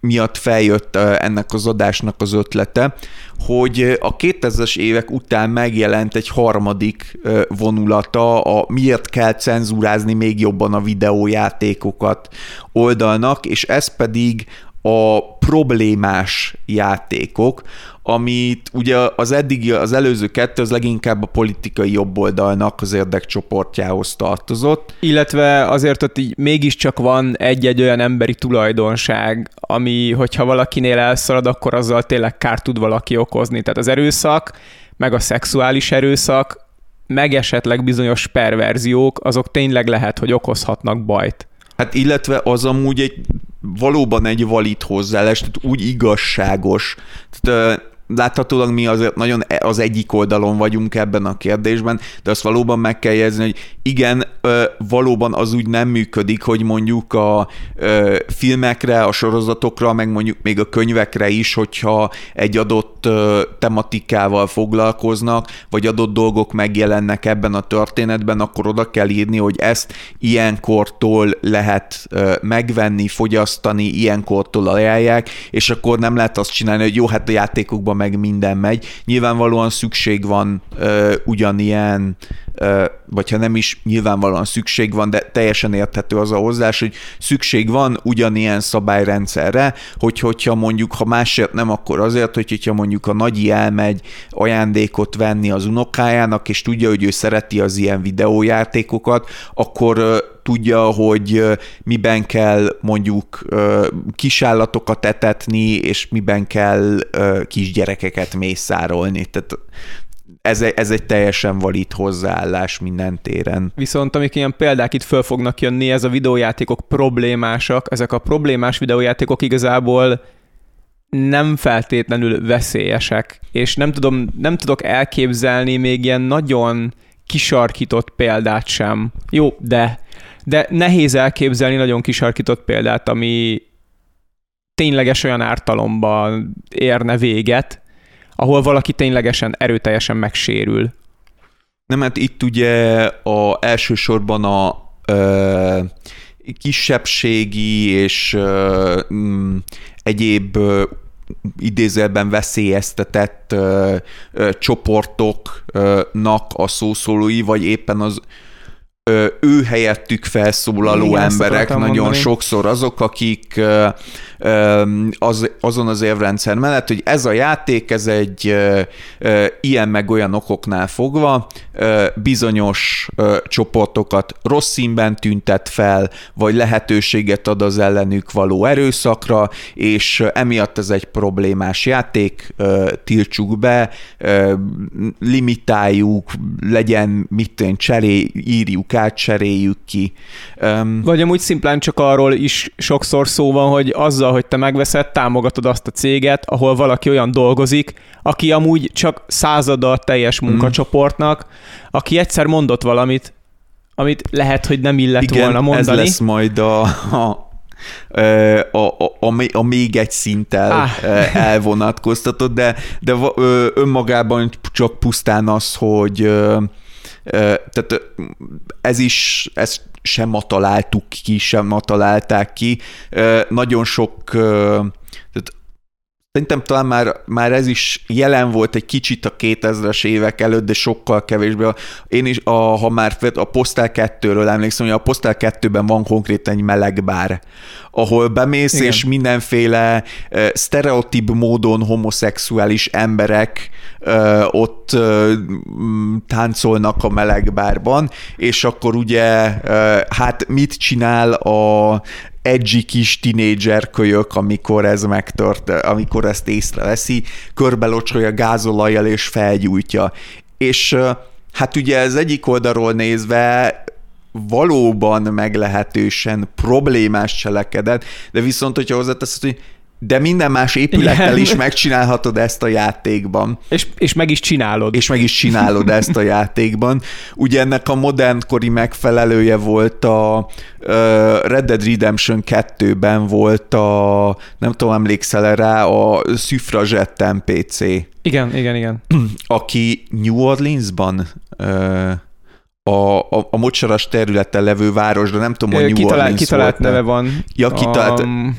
miatt feljött ennek az adásnak az ötlete, hogy a 2000-es évek után megjelent egy harmadik vonulata a miért kell cenzúrázni még jobban a videójátékokat oldalnak, és ez pedig a problémás játékok, amit ugye az eddigi, az előző kettő az leginkább a politikai jobboldalnak az érdekcsoportjához tartozott. Illetve azért ott így mégiscsak van egy-egy olyan emberi tulajdonság, ami, hogyha valakinél elszalad, akkor azzal tényleg kárt tud valaki okozni. Tehát az erőszak, meg a szexuális erőszak, meg esetleg bizonyos perverziók, azok tényleg lehet, hogy okozhatnak bajt. Hát illetve az amúgy egy valóban egy valid hozzáállás, tehát úgy igazságos. Tehát, láthatólag mi azért nagyon e- az egyik oldalon vagyunk ebben a kérdésben, de azt valóban meg kell jegyezni, hogy igen, valóban az úgy nem működik, hogy mondjuk a filmekre, a sorozatokra, meg mondjuk még a könyvekre is, hogyha egy adott tematikával foglalkoznak, vagy adott dolgok megjelennek ebben a történetben, akkor oda kell írni, hogy ezt ilyenkortól lehet megvenni, fogyasztani, ilyenkortól ajánlják, és akkor nem lehet azt csinálni, hogy jó, hát a játékokban meg minden megy. Nyilvánvalóan szükség van ö, ugyanilyen, ö, vagy ha nem is nyilvánvalóan szükség van, de teljesen érthető az a hozzás, hogy szükség van ugyanilyen szabályrendszerre, hogy hogyha mondjuk, ha másért nem, akkor azért, hogy hogyha mondjuk a nagyi elmegy ajándékot venni az unokájának, és tudja, hogy ő szereti az ilyen videójátékokat, akkor tudja, hogy miben kell mondjuk kisállatokat etetni, és miben kell kisgyerekeket mészárolni. Tehát ez ez egy teljesen valid hozzáállás minden téren. Viszont amik ilyen példák itt föl fognak jönni, ez a videójátékok problémásak, ezek a problémás videójátékok igazából nem feltétlenül veszélyesek, és nem, tudom, nem tudok elképzelni még ilyen nagyon kisarkított példát sem. Jó, de de nehéz elképzelni nagyon kisarkított példát, ami tényleges olyan ártalomban érne véget, ahol valaki ténylegesen erőteljesen megsérül. Nem, hát itt ugye a, elsősorban a ö, kisebbségi és ö, m, egyéb ö, idézelben veszélyeztetett ö, ö, csoportoknak a szószólói, vagy éppen az ő helyettük felszólaló Igen, emberek nagyon mondani. sokszor azok, akik az, azon az évrendszer mellett, hogy ez a játék, ez egy ilyen meg olyan okoknál fogva bizonyos csoportokat rossz színben tüntet fel, vagy lehetőséget ad az ellenük való erőszakra, és emiatt ez egy problémás játék, tiltsuk be, limitáljuk, legyen mit én cseré, írjuk át, cseréljük ki. Vagy amúgy szimplán csak arról is sokszor szó van, hogy azzal azzal, hogy te megveszed, támogatod azt a céget, ahol valaki olyan dolgozik, aki amúgy csak százada a teljes mhm. munkacsoportnak, aki egyszer mondott valamit, amit lehet, hogy nem illet Igen, volna mondani. ez lesz majd a, a a, a, a, a még egy szinttel ah. elvonatkoztatott, de, de önmagában csak pusztán az, hogy tehát ez is, ezt sem ma találtuk ki, sem ma találták ki. Nagyon sok Szerintem talán már, már ez is jelen volt egy kicsit a 2000-es évek előtt, de sokkal kevésbé. Én is, a, ha már a Postel 2-ről emlékszem, hogy a Postel 2-ben van konkrétan egy melegbár, ahol bemész, Igen. és mindenféle uh, sztereotíp módon homoszexuális emberek uh, ott uh, táncolnak a melegbárban, és akkor ugye uh, hát mit csinál a edgy kis tinédzser kölyök, amikor ez megtört, amikor ezt észreveszi, körbelocsolja gázolajjal és felgyújtja. És hát ugye ez egyik oldalról nézve valóban meglehetősen problémás cselekedet, de viszont, hogyha hozzáteszed, hogy de minden más épülettel Igen. is megcsinálhatod ezt a játékban. És, és meg is csinálod. És meg is csinálod ezt a játékban. Ugye ennek a modernkori megfelelője volt a uh, Red Dead Redemption 2-ben volt a, nem tudom, emlékszel rá, a Suffragette NPC. Igen, igen, igen. Aki New Orleansban uh, a, a, a mocsaras területen levő város, de nem tudom, hogy New kitalált, Orleans kitalált volt, neve van. Ja, kitalált. Um,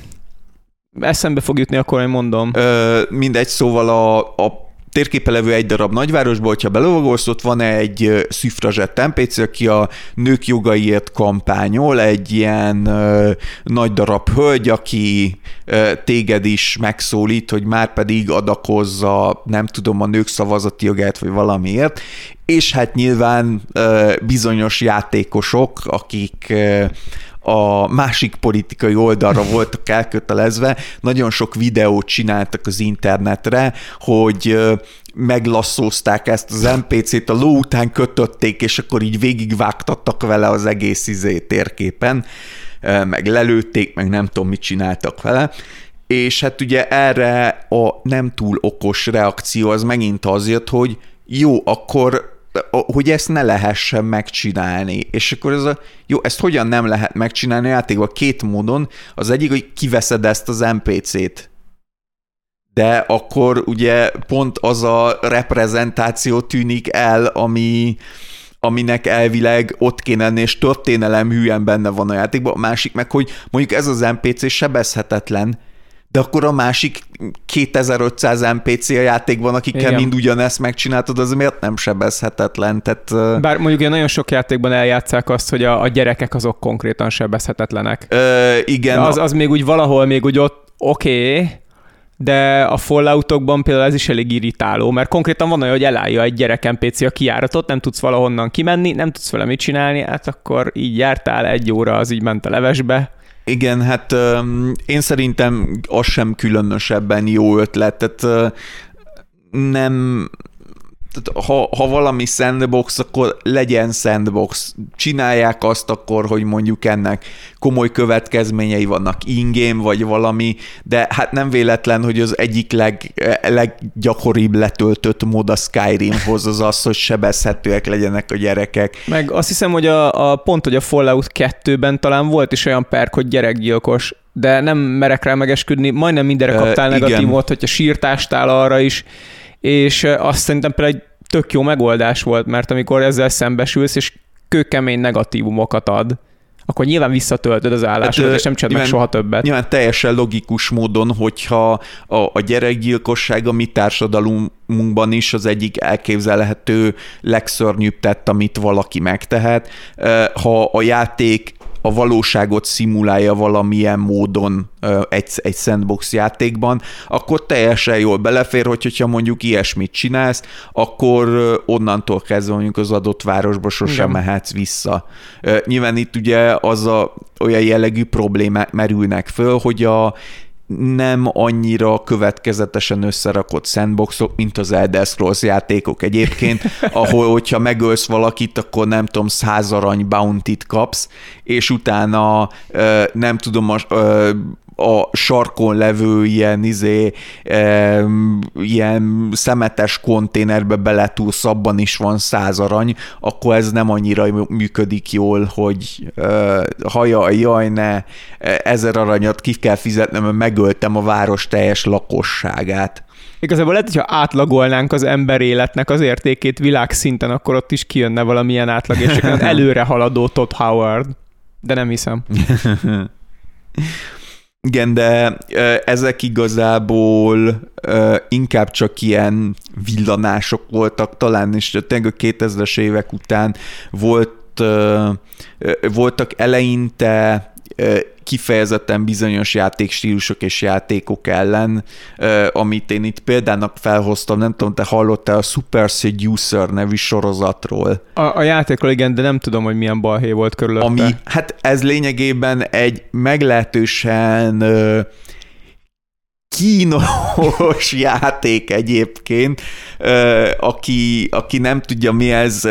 eszembe fog jutni, akkor én mondom. Ö, mindegy, szóval a, a térképe levő egy darab nagyvárosból, hogyha belovagolsz, ott van egy szüfrazsett NPC, aki a nők jogaiért kampányol, egy ilyen ö, nagy darab hölgy, aki ö, téged is megszólít, hogy már pedig adakozza, nem tudom, a nők szavazati jogát, vagy valamiért, és hát nyilván ö, bizonyos játékosok, akik a másik politikai oldalra voltak elkötelezve, nagyon sok videót csináltak az internetre, hogy meglasszózták ezt az NPC-t, a ló után kötötték, és akkor így végigvágtattak vele az egész izé térképen, meg lelőtték, meg nem tudom, mit csináltak vele, és hát ugye erre a nem túl okos reakció az megint az jött, hogy jó, akkor hogy ezt ne lehessen megcsinálni. És akkor ez a, jó, ezt hogyan nem lehet megcsinálni a játékban? Két módon. Az egyik, hogy kiveszed ezt az NPC-t. De akkor ugye pont az a reprezentáció tűnik el, ami, aminek elvileg ott kéne lenni, és történelem hülyen benne van a játékban. A másik meg, hogy mondjuk ez az NPC sebezhetetlen, de akkor a másik 2500 NPC a játékban, akikkel Igen. mind ugyanezt megcsináltad, az miért nem sebezhetetlen? Tehát, Bár mondjuk én nagyon sok játékban eljátszák azt, hogy a, a gyerekek azok konkrétan sebezhetetlenek. Ö, igen. De az, az még úgy valahol még úgy ott oké, okay, de a Falloutokban például ez is elég irritáló, mert konkrétan van olyan, hogy elállja egy gyerek NPC a kiáratot, nem tudsz valahonnan kimenni, nem tudsz vele mit csinálni, hát akkor így jártál egy óra, az így ment a levesbe, igen, hát én szerintem az sem különösebben jó ötlet. Tehát nem, tehát ha, ha valami sandbox, akkor legyen sandbox. Csinálják azt akkor, hogy mondjuk ennek komoly következményei vannak ingém, vagy valami, de hát nem véletlen, hogy az egyik leg, leggyakoribb letöltött mód a Skyrimhoz az az, hogy sebezhetőek legyenek a gyerekek. Meg azt hiszem, hogy a, a pont, hogy a Fallout 2-ben talán volt is olyan perk, hogy gyerekgyilkos de nem merek rá megesküdni, majdnem mindenre kaptál uh, negatívot, hogyha sírtástál arra is, és azt szerintem például egy tök jó megoldás volt, mert amikor ezzel szembesülsz, és kőkemény negatívumokat ad, akkor nyilván visszatöltöd az állásodat, hát, és nem csinálod meg soha többet. Nyilván teljesen logikus módon, hogyha a, a gyerekgyilkosság a mi társadalmunkban is az egyik elképzelhető legszörnyűbb tett, amit valaki megtehet. Ha a játék a valóságot szimulálja valamilyen módon egy, egy sandbox játékban, akkor teljesen jól belefér, hogy, hogyha mondjuk ilyesmit csinálsz, akkor onnantól kezdve mondjuk az adott városba sosem Igen. mehetsz vissza. Nyilván itt ugye az a olyan jellegű problémák merülnek föl, hogy a nem annyira következetesen összerakott sandboxok, mint az Elder Scrolls játékok egyébként, [laughs] ahol hogyha megölsz valakit, akkor nem tudom, száz arany bounty-t kapsz, és utána nem tudom, a sarkon levő ilyen, izé, e, ilyen szemetes konténerbe beletúlsz, abban is van száz arany, akkor ez nem annyira működik jól, hogy e, haja, jaj, ne, ezer aranyat ki kell fizetnem, mert megöltem a város teljes lakosságát. Igazából lehet, hogyha átlagolnánk az ember életnek az értékét világszinten, akkor ott is kijönne valamilyen átlag, és [laughs] előre haladó Todd Howard. De nem hiszem. [laughs] Igen, de ezek igazából inkább csak ilyen villanások voltak talán, és tényleg a 2000-es évek után volt, voltak eleinte kifejezetten bizonyos játékstílusok és játékok ellen, amit én itt példának felhoztam, nem tudom, te hallottál a Super Seducer nevű sorozatról. A, a játékról igen, de nem tudom, hogy milyen balhé volt körülötte. Ami, hát ez lényegében egy meglehetősen kínos [laughs] játék egyébként, aki, aki nem tudja mi ez,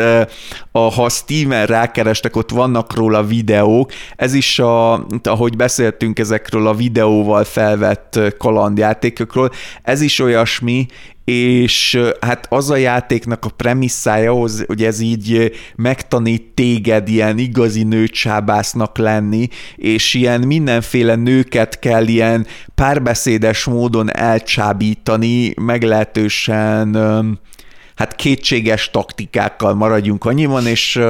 ha Steam-en rákerestek, ott vannak róla videók, ez is, a, ahogy beszéltünk ezekről a videóval felvett kalandjátékokról, ez is olyasmi, és hát az a játéknak a premisszája, hogy ez így megtanít téged ilyen igazi nőcsábásznak lenni, és ilyen mindenféle nőket kell ilyen párbeszédes módon elcsábítani, meglehetősen hát kétséges taktikákkal maradjunk annyiban, és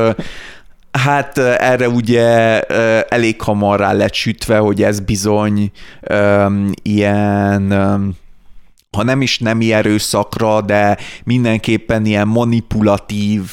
Hát erre ugye elég hamar rá lett sütve, hogy ez bizony um, ilyen um, ha nem is nemi erőszakra, de mindenképpen ilyen manipulatív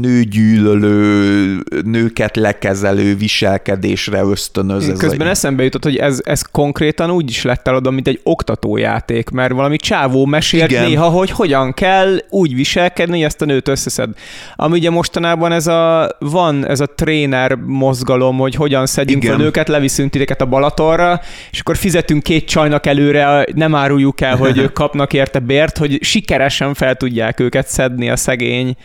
nőgyűlölő, nőket lekezelő viselkedésre ösztönöz. Ez Közben a... eszembe jutott, hogy ez, ez konkrétan úgy is lett eladva, mint egy oktatójáték, mert valami csávó mesélt Igen. néha, hogy hogyan kell úgy viselkedni, hogy ezt a nőt összeszed. Ami ugye mostanában ez a, van ez a tréner mozgalom, hogy hogyan szedjünk fel nőket, leviszünk titeket a Balatonra, és akkor fizetünk két csajnak előre, nem áruljuk el, hogy [laughs] ők kapnak érte bért, hogy sikeresen fel tudják őket szedni a szegény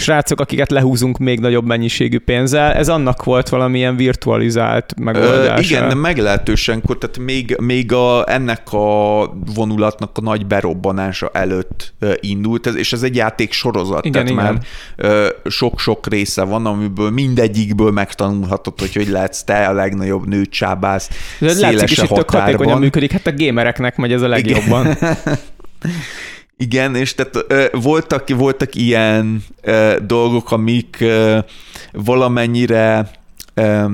srácok, akiket lehúzunk még nagyobb mennyiségű pénzzel. Ez annak volt valamilyen virtualizált megoldása. Ö, igen, de meglehetősen, tehát még, még a, ennek a vonulatnak a nagy berobbanása előtt indult, ez, és ez egy játék sorozat, igen, tehát igen. már sok-sok része van, amiből mindegyikből megtanulhatod, hogy hogy lehetsz te a legnagyobb nőcsábász széles a határban. működik, hát a gamereknek megy ez a legjobban. Igen, [laughs] és tehát ö, voltak, voltak ilyen ö, dolgok, amik ö, valamennyire ö,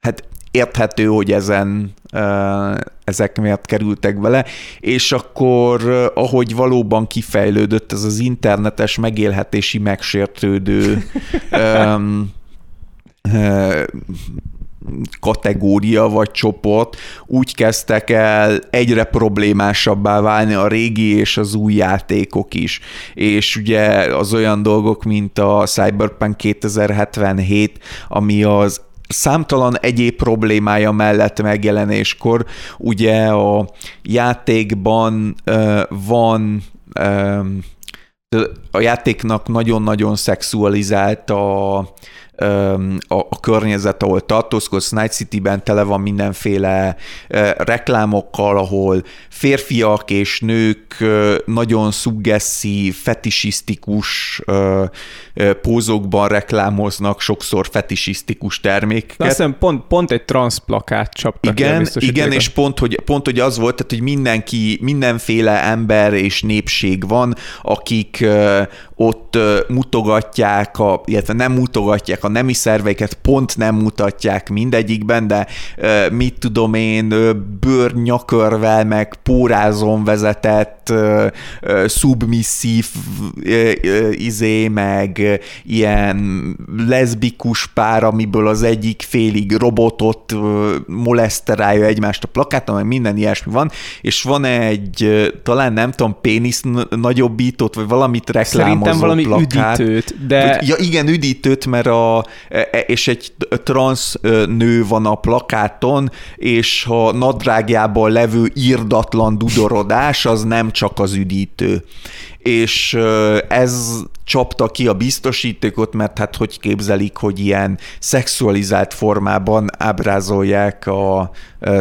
hát érthető, hogy ezen ö, ezek miatt kerültek bele, és akkor ahogy valóban kifejlődött ez az internetes megélhetési megsértődő [laughs] ö, ö, kategória vagy csoport, úgy kezdtek el egyre problémásabbá válni a régi és az új játékok is. És ugye az olyan dolgok, mint a Cyberpunk 2077, ami az számtalan egyéb problémája mellett megjelenéskor ugye a játékban uh, van uh, a játéknak nagyon-nagyon szexualizált a a, a környezet, ahol tartózkodsz, Night City-ben tele van mindenféle reklámokkal, ahol férfiak és nők nagyon szuggesszív, fetisisztikus pózokban reklámoznak sokszor fetisisztikus termékeket. De azt pont, pont egy transzplakát csaptak Igen, igen és pont hogy, pont, hogy az volt, tehát, hogy mindenki, mindenféle ember és népség van, akik ott mutogatják, a, illetve nem mutogatják a nemi szerveiket, pont nem mutatják mindegyikben, de mit tudom én, bőrnyakörvel, meg pórázon vezetett szubmisszív izé, meg ilyen leszbikus pár, amiből az egyik félig robotot moleszterálja egymást a plakáton, meg minden ilyesmi van, és van egy, talán nem tudom, pénisz nagyobbítót, vagy valamit reklámozó Szerintem valami plakát. üdítőt, de... Ja, igen, üdítőt, mert a, e, e, és egy transz nő van a plakáton, és a nadrágjában levő írdatlan dudorodás, az nem csak az üdítő. És ez csapta ki a biztosítékot, mert hát hogy képzelik, hogy ilyen szexualizált formában ábrázolják a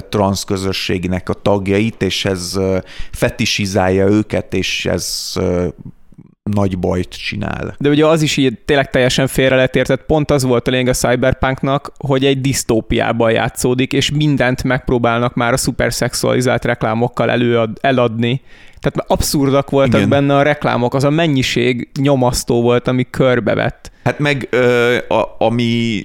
transz közösségnek a tagjait, és ez fetisizálja őket, és ez nagy bajt csinál. De ugye az is így tényleg teljesen félre lett értett. Pont az volt a lényeg a Cyberpunknak, hogy egy disztópiában játszódik, és mindent megpróbálnak már a szuperszexualizált reklámokkal előad, eladni. Tehát abszurdak voltak Igen. benne a reklámok, az a mennyiség nyomasztó volt, ami körbevett. Hát meg ö, a, ami,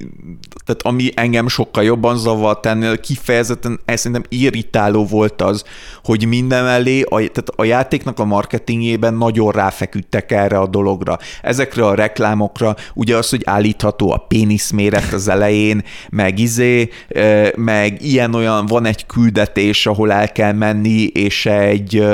tehát ami engem sokkal jobban zavart ennél, kifejezetten ez szerintem irritáló volt az, hogy minden mellé, a, tehát a játéknak a marketingjében nagyon ráfeküdtek erre a dologra. Ezekre a reklámokra, ugye az, hogy állítható a péniszméret az elején, meg izé, meg ilyen-olyan, van egy küldetés, ahol el kell menni, és egy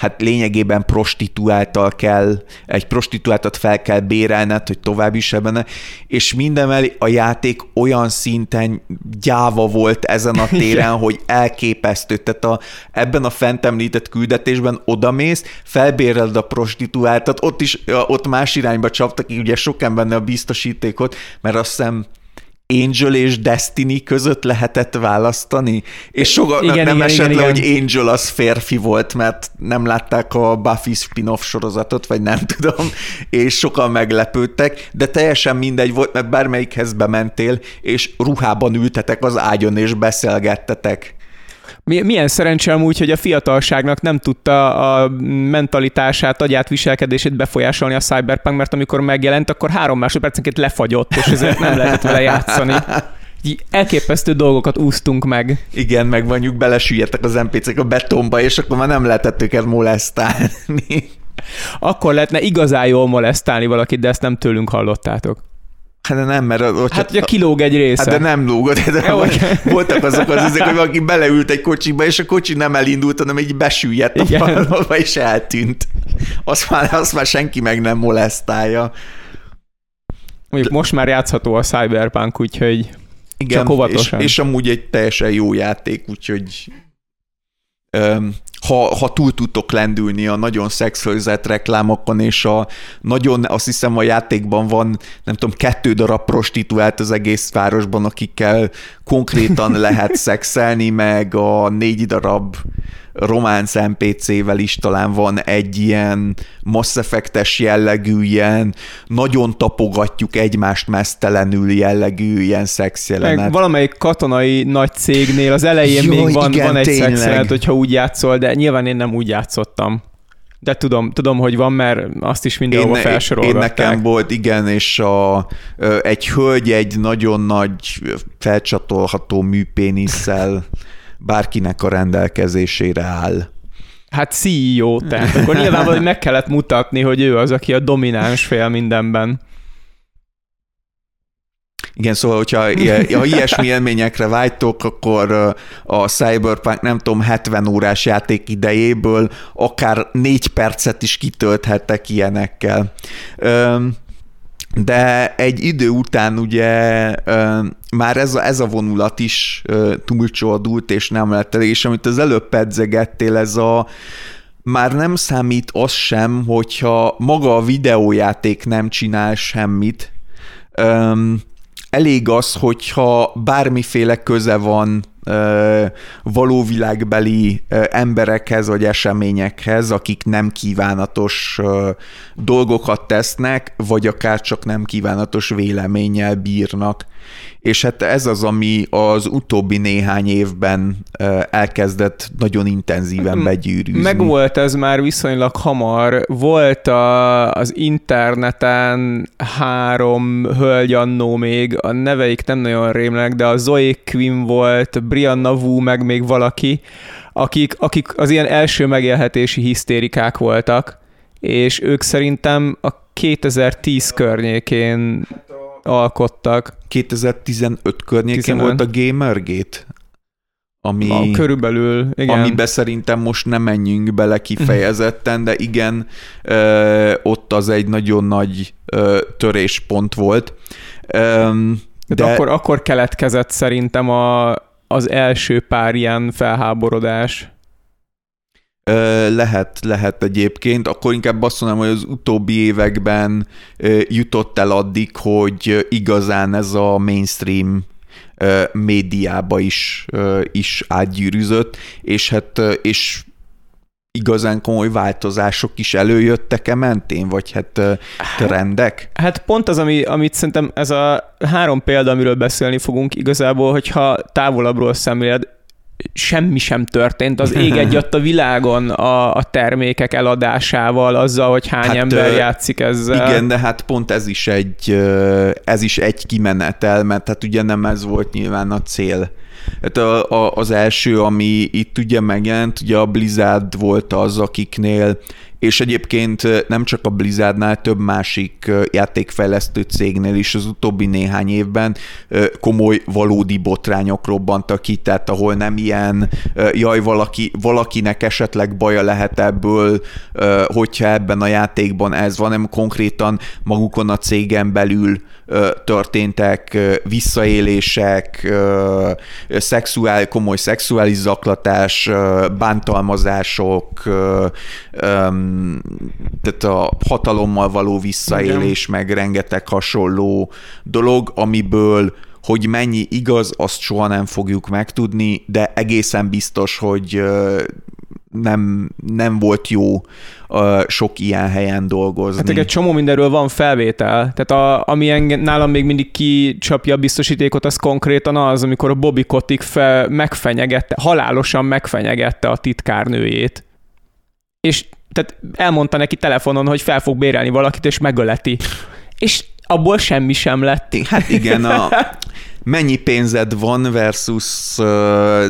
hát lényegében prostituáltal kell, egy prostituáltat fel kell bérelned, hogy tovább is ebben, és minden a játék olyan szinten gyáva volt ezen a [laughs] téren, hogy elképesztő. Tehát a, ebben a fent említett küldetésben odamész, felbéreled a prostituáltat, ott is, ott más irányba csaptak, ugye sokan benne a biztosítékot, mert azt hiszem Angel és Destiny között lehetett választani, és sokan igen, nem igen, esett igen, le, igen. hogy Angel az férfi volt, mert nem látták a Buffy spin-off sorozatot, vagy nem [laughs] tudom, és sokan meglepődtek, de teljesen mindegy volt, mert bármelyikhez bementél, és ruhában ültetek az ágyon, és beszélgettetek. Milyen szerencsé amúgy, hogy a fiatalságnak nem tudta a mentalitását, agyát, viselkedését befolyásolni a Cyberpunk, mert amikor megjelent, akkor három másodpercenként lefagyott, és ezért nem lehetett vele játszani. Így elképesztő dolgokat úsztunk meg. Igen, meg mondjuk belesüllyedtek az NPC-k a betonba, és akkor már nem lehetett őket molesztálni. Akkor lehetne igazán jól molesztálni valakit, de ezt nem tőlünk hallottátok. Hát de nem, mert... Ott hát ugye kilóg egy része. Hát de nem lógott. De Jó, voltak azok az ezek, hogy valaki beleült egy kocsiba, és a kocsi nem elindult, hanem így besüllyedt a falba, és eltűnt. Azt már, azt már senki meg nem molesztálja. Mondjuk most már játszható a Cyberpunk, úgyhogy igen, csak óvatosan. És, és amúgy egy teljesen jó játék, úgyhogy ha, ha túl tudtok lendülni a nagyon szexualizett reklámokon, és a nagyon, azt hiszem a játékban van, nem tudom, kettő darab prostituált az egész városban, akikkel konkrétan lehet [laughs] szexelni, meg a négy darab románc NPC-vel is talán van egy ilyen Mass Effect-es jellegű, ilyen nagyon tapogatjuk egymást mesztelenül jellegű ilyen szexjelenet. Meg valamelyik katonai nagy cégnél az elején Jó, még van, igen, van egy szexjelenet, hogyha úgy játszol, de nyilván én nem úgy játszottam. De tudom, tudom, hogy van, mert azt is mindenhol felsorolgatták. Én nekem volt, igen, és a, egy hölgy egy nagyon nagy felcsatolható műpénisszel bárkinek a rendelkezésére áll. Hát CEO, tehát akkor nyilvánvalóan meg kellett mutatni, hogy ő az, aki a domináns fél mindenben. Igen, szóval, hogyha ha ilyesmi élményekre vágytok, akkor a Cyberpunk nem tudom, 70 órás játék idejéből akár négy percet is kitölthettek ilyenekkel de egy idő után ugye már ez a, ez a vonulat is túlcsordult, és nem lett elég, és amit az előbb pedzegettél, ez a már nem számít az sem, hogyha maga a videójáték nem csinál semmit, elég az, hogyha bármiféle köze van való világbeli emberekhez vagy eseményekhez, akik nem kívánatos dolgokat tesznek, vagy akár csak nem kívánatos véleménnyel bírnak és hát ez az, ami az utóbbi néhány évben elkezdett nagyon intenzíven begyűrűzni. Meg volt ez már viszonylag hamar. Volt a, az interneten három hölgy annó még, a neveik nem nagyon rémlenek, de a Zoe Quinn volt, Brianna Wu, meg még valaki, akik, akik az ilyen első megélhetési hisztérikák voltak, és ők szerintem a 2010 környékén alkottak. 2015 környékén 15. volt a Gamergate, ami, a, körülbelül, igen. amibe szerintem most nem menjünk bele kifejezetten, de igen, ö, ott az egy nagyon nagy ö, töréspont volt. Ö, de, de akkor, akkor keletkezett szerintem a, az első pár ilyen felháborodás. Lehet, lehet egyébként. Akkor inkább azt mondom, hogy az utóbbi években jutott el addig, hogy igazán ez a mainstream médiába is, is átgyűrűzött, és hát és igazán komoly változások is előjöttek-e mentén, vagy hát trendek? Hát pont az, ami, amit szerintem ez a három példa, amiről beszélni fogunk igazából, hogyha távolabbról szemléled, semmi sem történt, az ég egyat a világon a, a termékek eladásával, azzal, hogy hány hát, ember játszik ezzel. Igen, de hát pont ez is egy, ez is egy kimenetel, mert hát ugye nem ez volt nyilván a cél. Hát a, a, az első, ami itt ugye megjelent, ugye a Blizzard volt az, akiknél és egyébként nem csak a Blizzardnál, több másik játékfejlesztő cégnél is az utóbbi néhány évben komoly, valódi botrányok robbantak ki, tehát ahol nem ilyen, jaj, valaki, valakinek esetleg baja lehet ebből, hogyha ebben a játékban ez van, nem konkrétan magukon a cégen belül történtek visszaélések, szexuál, komoly szexuális zaklatás, bántalmazások, tehát a hatalommal való visszaélés, Igen. meg rengeteg hasonló dolog, amiből hogy mennyi igaz, azt soha nem fogjuk megtudni, de egészen biztos, hogy nem, nem volt jó uh, sok ilyen helyen dolgozni. Hát egy csomó mindenről van felvétel. Tehát a, ami engem, nálam még mindig kicsapja a biztosítékot, az konkrétan az, amikor a Bobby Kotick fel, megfenyegette, halálosan megfenyegette a titkárnőjét. És tehát elmondta neki telefonon, hogy fel fog bérelni valakit, és megöleti. És abból semmi sem lett. Hát igen, a [laughs] mennyi pénzed van versus uh,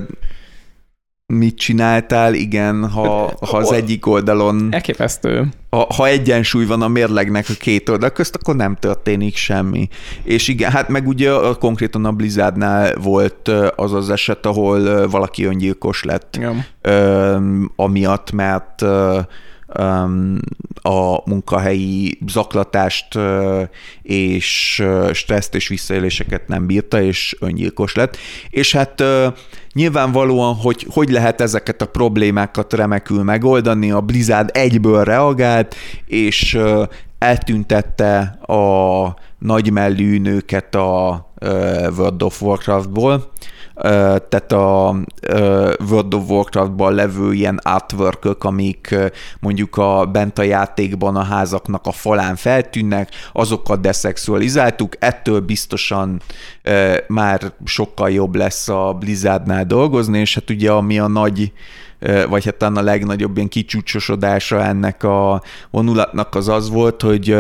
mit csináltál, igen, ha, ha az egyik oldalon... Elképesztő. Ha, ha egyensúly van a mérlegnek a két oldal közt, akkor nem történik semmi. És igen, hát meg ugye konkrétan a Blizzardnál volt az az eset, ahol valaki öngyilkos lett, igen. amiatt, mert a munkahelyi zaklatást és stresszt és visszaéléseket nem bírta, és öngyilkos lett. És hát nyilvánvalóan, hogy hogy lehet ezeket a problémákat remekül megoldani, a Blizzard egyből reagált, és eltüntette a nagymellű nőket a World of Warcraftból, tehát a World of Warcraft-ban levő ilyen artwork amik mondjuk a bent a játékban a házaknak a falán feltűnnek, azokat deszexualizáltuk, ettől biztosan már sokkal jobb lesz a Blizzardnál dolgozni, és hát ugye ami a nagy vagy hát talán a legnagyobb ilyen kicsúcsosodása ennek a vonulatnak az az volt, hogy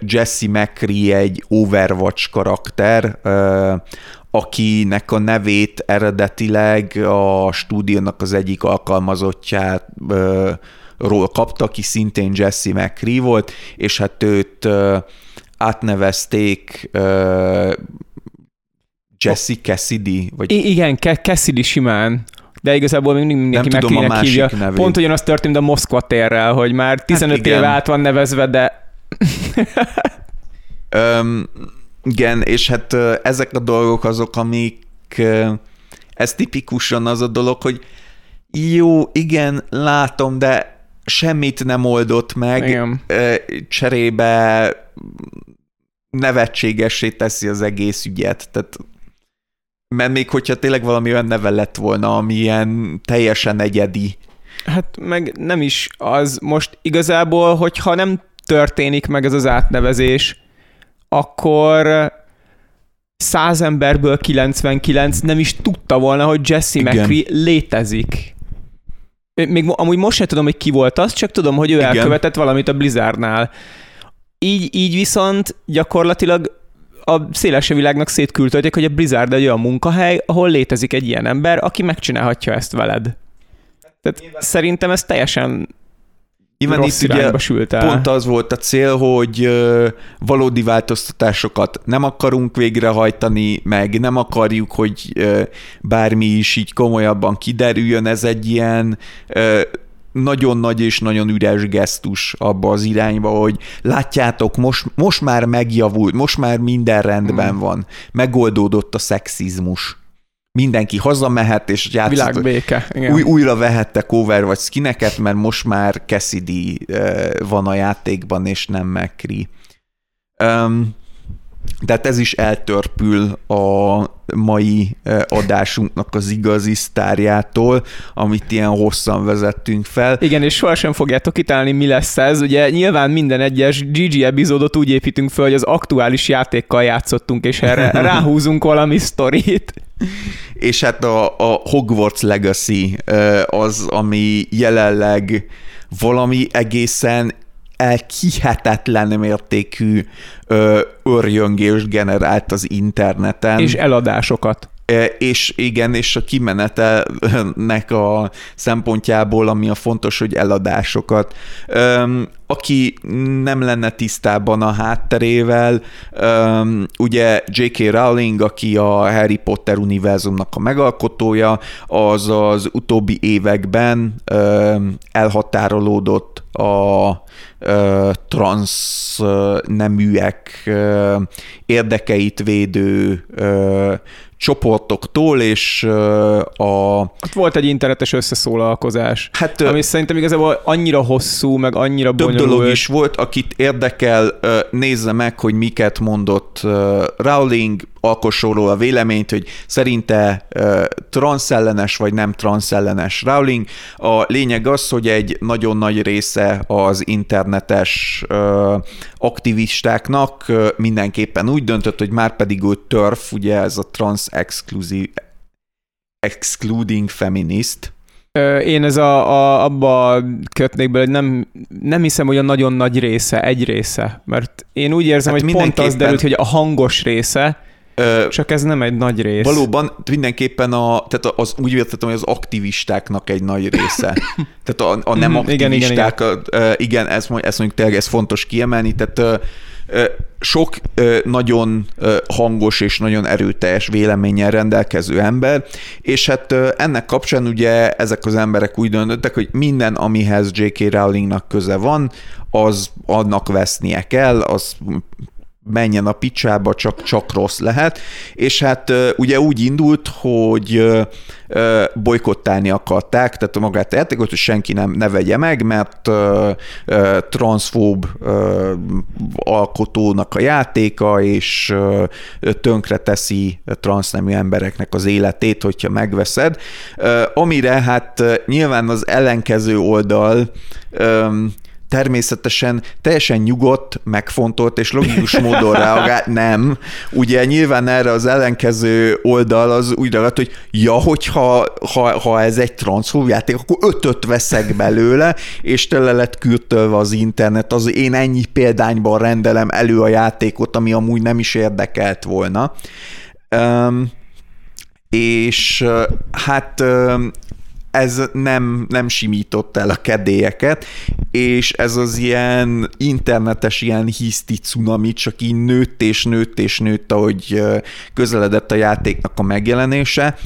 Jesse McCree egy Overwatch karakter, akinek a nevét eredetileg a stúdiónak az egyik alkalmazottjáról kapta, aki szintén Jesse McCree volt, és hát őt átnevezték Jesse Cassidy? Vagy... I- igen, Cassidy simán de igazából még mindenki Nem tudom a hívja. Nevét. Pont ugyanaz történt a Moszkva térrel, hogy már 15 hát éve át van nevezve, de... um, igen, és hát ezek a dolgok azok, amik ez tipikusan az a dolog, hogy jó, igen, látom, de semmit nem oldott meg, igen. cserébe nevetségessé teszi az egész ügyet. Tehát mert még hogyha tényleg valami olyan neve lett volna, ami ilyen teljesen egyedi. Hát meg nem is az. Most igazából, hogyha nem történik meg ez az átnevezés, akkor száz emberből 99 nem is tudta volna, hogy Jesse Igen. McCree létezik. Még amúgy most sem tudom, hogy ki volt az, csak tudom, hogy ő Igen. elkövetett valamit a Blizzardnál. Így, így viszont gyakorlatilag a széles világnak szétküldték, hogy a Blizzard egy olyan munkahely, ahol létezik egy ilyen ember, aki megcsinálhatja ezt veled. Tehát Nyilván. szerintem ez teljesen Nyilván rossz itt ugye sült el. pont az volt a cél, hogy valódi változtatásokat nem akarunk végrehajtani, meg nem akarjuk, hogy bármi is így komolyabban kiderüljön. Ez egy ilyen nagyon nagy és nagyon üres gesztus abba az irányba, hogy látjátok, most, most már megjavult, most már minden rendben hmm. van, megoldódott a szexizmus mindenki hazamehet, és játszott, Világbéke, Új, újra vehette cover vagy skineket, mert most már Cassidy van a játékban, és nem McCree. Um, tehát ez is eltörpül a mai adásunknak az igazi sztárjától, amit ilyen hosszan vezettünk fel. Igen, és sohasem fogjátok kitalálni, mi lesz ez. Ugye nyilván minden egyes GG epizódot úgy építünk fel, hogy az aktuális játékkal játszottunk, és erre [laughs] ráhúzunk valami sztorit. És hát a, a Hogwarts Legacy az, ami jelenleg valami egészen elkihetetlen mértékű ö, örjöngést generált az interneten. És eladásokat. E, és igen, és a kimenetelnek a szempontjából, ami a fontos, hogy eladásokat. Aki nem lenne tisztában a hátterével, ugye J.K. Rowling, aki a Harry Potter univerzumnak a megalkotója, az az utóbbi években elhatárolódott a transz neműek érdekeit védő csoportoktól, és a... Hát volt egy internetes összeszólalkozás, hát, ami szerintem igazából annyira hosszú, meg annyira több bonyolult. dolog is volt, akit érdekel, nézze meg, hogy miket mondott Rowling, alkosson a véleményt, hogy szerinte uh, transzellenes vagy nem transzellenes Rowling. A lényeg az, hogy egy nagyon nagy része az internetes uh, aktivistáknak uh, mindenképpen úgy döntött, hogy már pedig ő TERF, ugye ez a trans exclusive excluding feminist, én ez a, a, abba kötnék bele, hogy nem, nem hiszem, hogy a nagyon nagy része, egy része, mert én úgy érzem, hát hogy pont az derült, hogy a hangos része, Ö, Csak ez nem egy nagy rész. Valóban, mindenképpen a, tehát az, úgy értettem, hogy az aktivistáknak egy nagy része. [laughs] tehát a, a nem aktivisták, igen, igen, igen. igen ez, ez mondjuk tényleg ez fontos kiemelni, tehát sok nagyon hangos és nagyon erőteljes véleménnyel rendelkező ember, és hát ennek kapcsán ugye ezek az emberek úgy döntöttek, hogy minden, amihez J.K. Rowlingnak köze van, az annak vesznie kell, az menjen a picsába, csak, csak rossz lehet. És hát ugye úgy indult, hogy bolykottálni akarták, tehát magát a játékot, hogy senki nem ne vegye meg, mert transzfób alkotónak a játéka, és tönkre teszi transznemű embereknek az életét, hogyha megveszed. Amire hát nyilván az ellenkező oldal természetesen teljesen nyugodt, megfontolt és logikus módon reagált, nem. Ugye nyilván erre az ellenkező oldal az úgy ragadt, hogy ja, hogyha ha, ha ez egy transzfób játék, akkor ötöt veszek belőle, és tele lett kürtölve az internet, az én ennyi példányban rendelem elő a játékot, ami amúgy nem is érdekelt volna. Um, és hát ez nem, nem simított el a kedélyeket, és ez az ilyen internetes ilyen hiszti cunami csak így nőtt és nőtt és nőtt, ahogy közeledett a játéknak a megjelenése,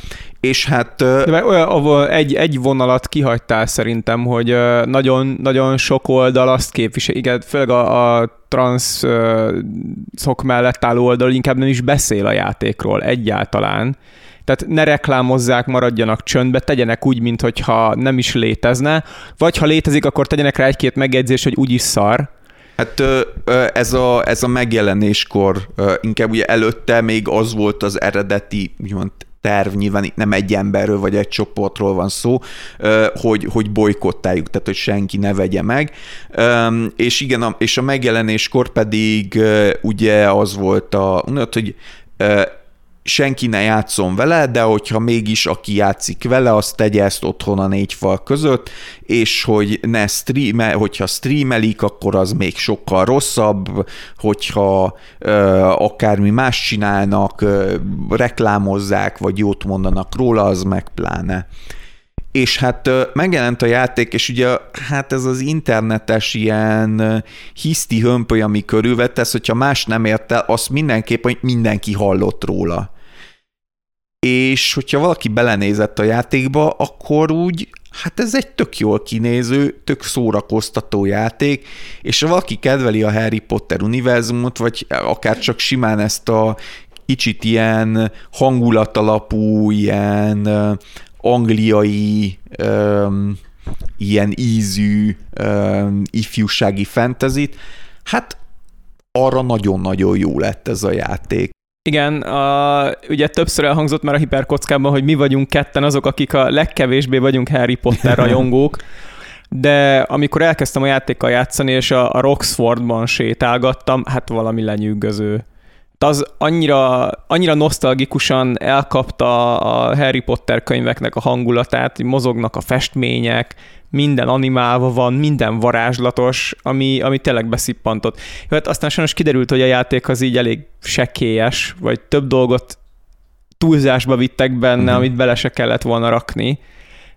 és hát... De olyan, egy, egy vonalat kihagytál szerintem, hogy nagyon, nagyon sok oldal azt képvisel, igen, főleg a, a transz szok mellett álló oldal inkább nem is beszél a játékról egyáltalán tehát ne reklámozzák, maradjanak csöndbe, tegyenek úgy, mintha nem is létezne, vagy ha létezik, akkor tegyenek rá egy-két megjegyzés, hogy úgyis szar, Hát ez a, ez a megjelenéskor inkább ugye előtte még az volt az eredeti úgymond terv, nyilván itt nem egy emberről vagy egy csoportról van szó, hogy, hogy bolykottáljuk, tehát hogy senki ne vegye meg. És igen, és a megjelenéskor pedig ugye az volt a, hogy senki ne játszon vele, de hogyha mégis aki játszik vele, az tegye ezt otthon a négy fal között, és hogy ne streame, hogyha streamelik, akkor az még sokkal rosszabb, hogyha ö, akármi más csinálnak, ö, reklámozzák, vagy jót mondanak róla, az meg pláne. És hát megjelent a játék, és ugye hát ez az internetes ilyen hiszti hömpöly, ami körülvett, hogyha más nem ért el, azt mindenképp, hogy mindenki hallott róla és hogyha valaki belenézett a játékba, akkor úgy, hát ez egy tök jól kinéző, tök szórakoztató játék, és ha valaki kedveli a Harry Potter univerzumot, vagy akár csak simán ezt a kicsit ilyen hangulatalapú, ilyen angliai, um, ilyen ízű um, ifjúsági fentezit, hát arra nagyon-nagyon jó lett ez a játék. Igen, a, ugye többször elhangzott már a hiperkockában, hogy mi vagyunk ketten azok, akik a legkevésbé vagyunk Harry Potter rajongók, de amikor elkezdtem a játékkal játszani, és a, a Roxfordban sétálgattam, hát valami lenyűgöző. de az annyira, annyira nosztalgikusan elkapta a Harry Potter könyveknek a hangulatát, mozognak a festmények, minden animálva van, minden varázslatos, ami, ami tényleg beszippantott. Jó, hát aztán sajnos kiderült, hogy a játék az így elég sekélyes, vagy több dolgot túlzásba vittek benne, uh-huh. amit bele se kellett volna rakni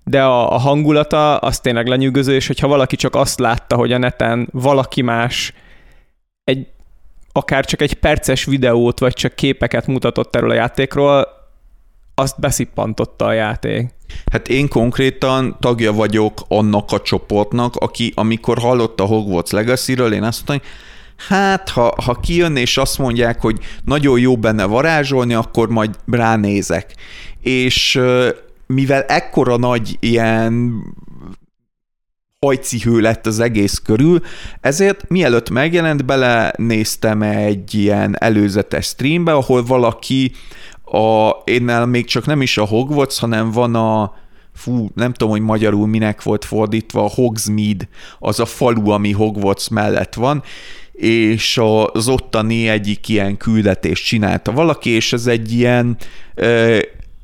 de a, a hangulata az tényleg lenyűgöző, és hogyha valaki csak azt látta, hogy a neten valaki más egy akár csak egy perces videót, vagy csak képeket mutatott erről a játékról, azt beszippantotta a játék. Hát én konkrétan tagja vagyok annak a csoportnak, aki amikor hallotta Hogwarts Legacy-ről, én azt mondtam, hogy hát ha, ha kijön és azt mondják, hogy nagyon jó benne varázsolni, akkor majd ránézek. És mivel ekkora nagy ilyen hajcihő lett az egész körül, ezért mielőtt megjelent, belenéztem egy ilyen előzetes streambe, ahol valaki a, énnel még csak nem is a Hogwarts, hanem van a fú, nem tudom, hogy magyarul minek volt fordítva, a Hogsmeade, az a falu, ami Hogwarts mellett van, és az ottani egyik ilyen küldetést csinálta valaki, és ez egy ilyen ö,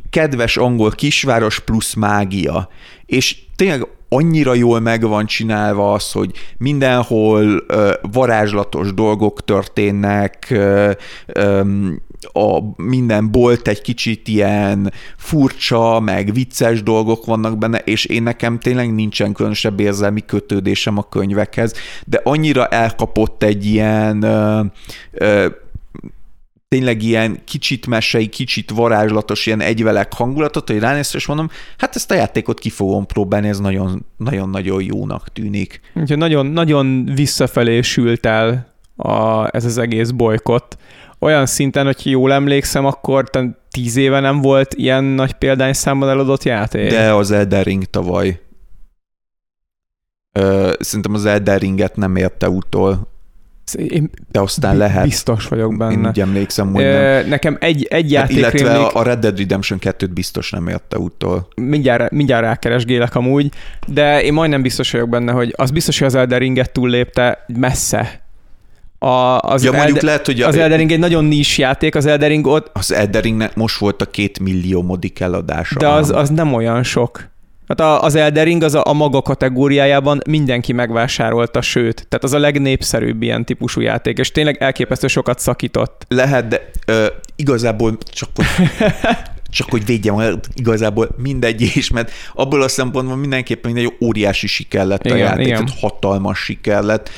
kedves angol kisváros plusz mágia. És tényleg annyira jól meg van csinálva az, hogy mindenhol ö, varázslatos dolgok történnek, ö, ö, a minden bolt egy kicsit ilyen furcsa, meg vicces dolgok vannak benne, és én nekem tényleg nincsen különösebb érzelmi kötődésem a könyvekhez, de annyira elkapott egy ilyen ö, ö, tényleg ilyen kicsit mesei, kicsit varázslatos, ilyen egyvelek hangulatot, hogy ránézsz, és mondom, hát ezt a játékot ki fogom próbálni, ez nagyon-nagyon jónak tűnik. Úgyhogy nagyon, nagyon visszafelé sült el a, ez az egész bolykott. Olyan szinten, hogy jól emlékszem, akkor tíz éve nem volt ilyen nagy példányszámban eladott játék. De az Elden Ring tavaly. Ö, szerintem az Elden Ringet nem érte utol én De aztán lehet. Biztos vagyok benne. Én úgy emlékszem, hogy nem. Nekem egy, egy hát játék Illetve rémlik, a Red Dead Redemption 2-t biztos nem érte úttól. Mindjárt, mindjárt rákeresgélek amúgy, de én majdnem biztos vagyok benne, hogy az biztos, hogy az Elden Ringet túllépte messze. A, az ja, mondjuk Elde, lehet, hogy az Elden Ring egy nagyon nis játék, az Elden Ring ott... Az Elden Ringnek most volt a két millió modik eladása. De az, az nem olyan sok. Hát az Eldering az a, a maga kategóriájában mindenki megvásárolta, sőt, tehát az a legnépszerűbb ilyen típusú játék, és tényleg elképesztő sokat szakított. Lehet, de ö, igazából csak hogy [laughs] csak hogy védjem, igazából mindegy is, mert abból a szempontból mindenképpen egy óriási siker lett igen, a játék, igen. tehát hatalmas siker lett,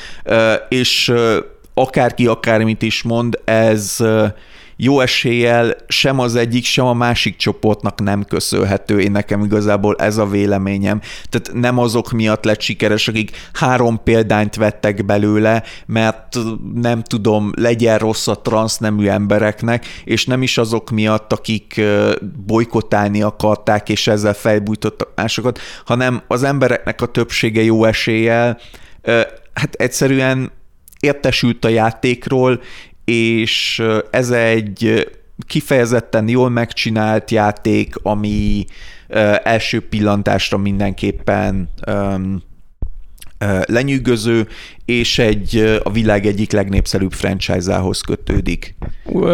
és akárki akármit is mond, ez jó eséllyel sem az egyik, sem a másik csoportnak nem köszönhető. Én nekem igazából ez a véleményem. Tehát nem azok miatt lett sikeres, akik három példányt vettek belőle, mert nem tudom, legyen rossz a transznemű embereknek, és nem is azok miatt, akik bolykotálni akarták, és ezzel felbújtottak másokat, hanem az embereknek a többsége jó eséllyel hát egyszerűen értesült a játékról, és ez egy kifejezetten jól megcsinált játék, ami első pillantásra mindenképpen lenyűgöző, és egy a világ egyik legnépszerűbb franchise-ához kötődik.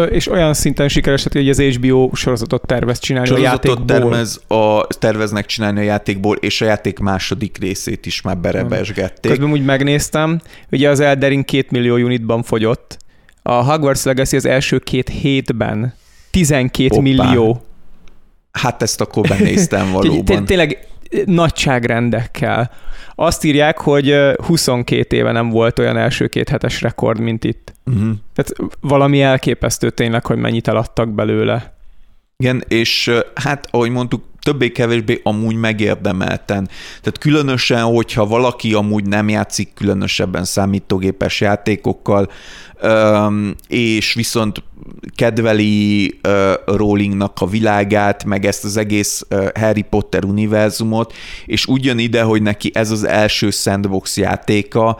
És olyan szinten sikeres, hogy az HBO sorozatot tervez csinálni sorozatot a játékból. Tervez a, terveznek csinálni a játékból, és a játék második részét is már berebesgették. Közben úgy megnéztem, ugye az Eldering két millió unitban fogyott, a Hogwarts Legacy az első két hétben 12 Hoppá. millió. Hát ezt akkor benéztem [laughs] valóban. Tényleg nagyságrendekkel. Azt írják, hogy 22 éve nem volt olyan első két hetes rekord, mint itt. Uh-huh. Tehát valami elképesztő tényleg, hogy mennyit eladtak belőle. Igen, és hát ahogy mondtuk, többé-kevésbé amúgy megérdemelten. Tehát különösen, hogyha valaki amúgy nem játszik különösebben számítógépes játékokkal, és viszont kedveli Rowlingnak a világát, meg ezt az egész Harry Potter univerzumot, és úgy ide, hogy neki ez az első sandbox játéka,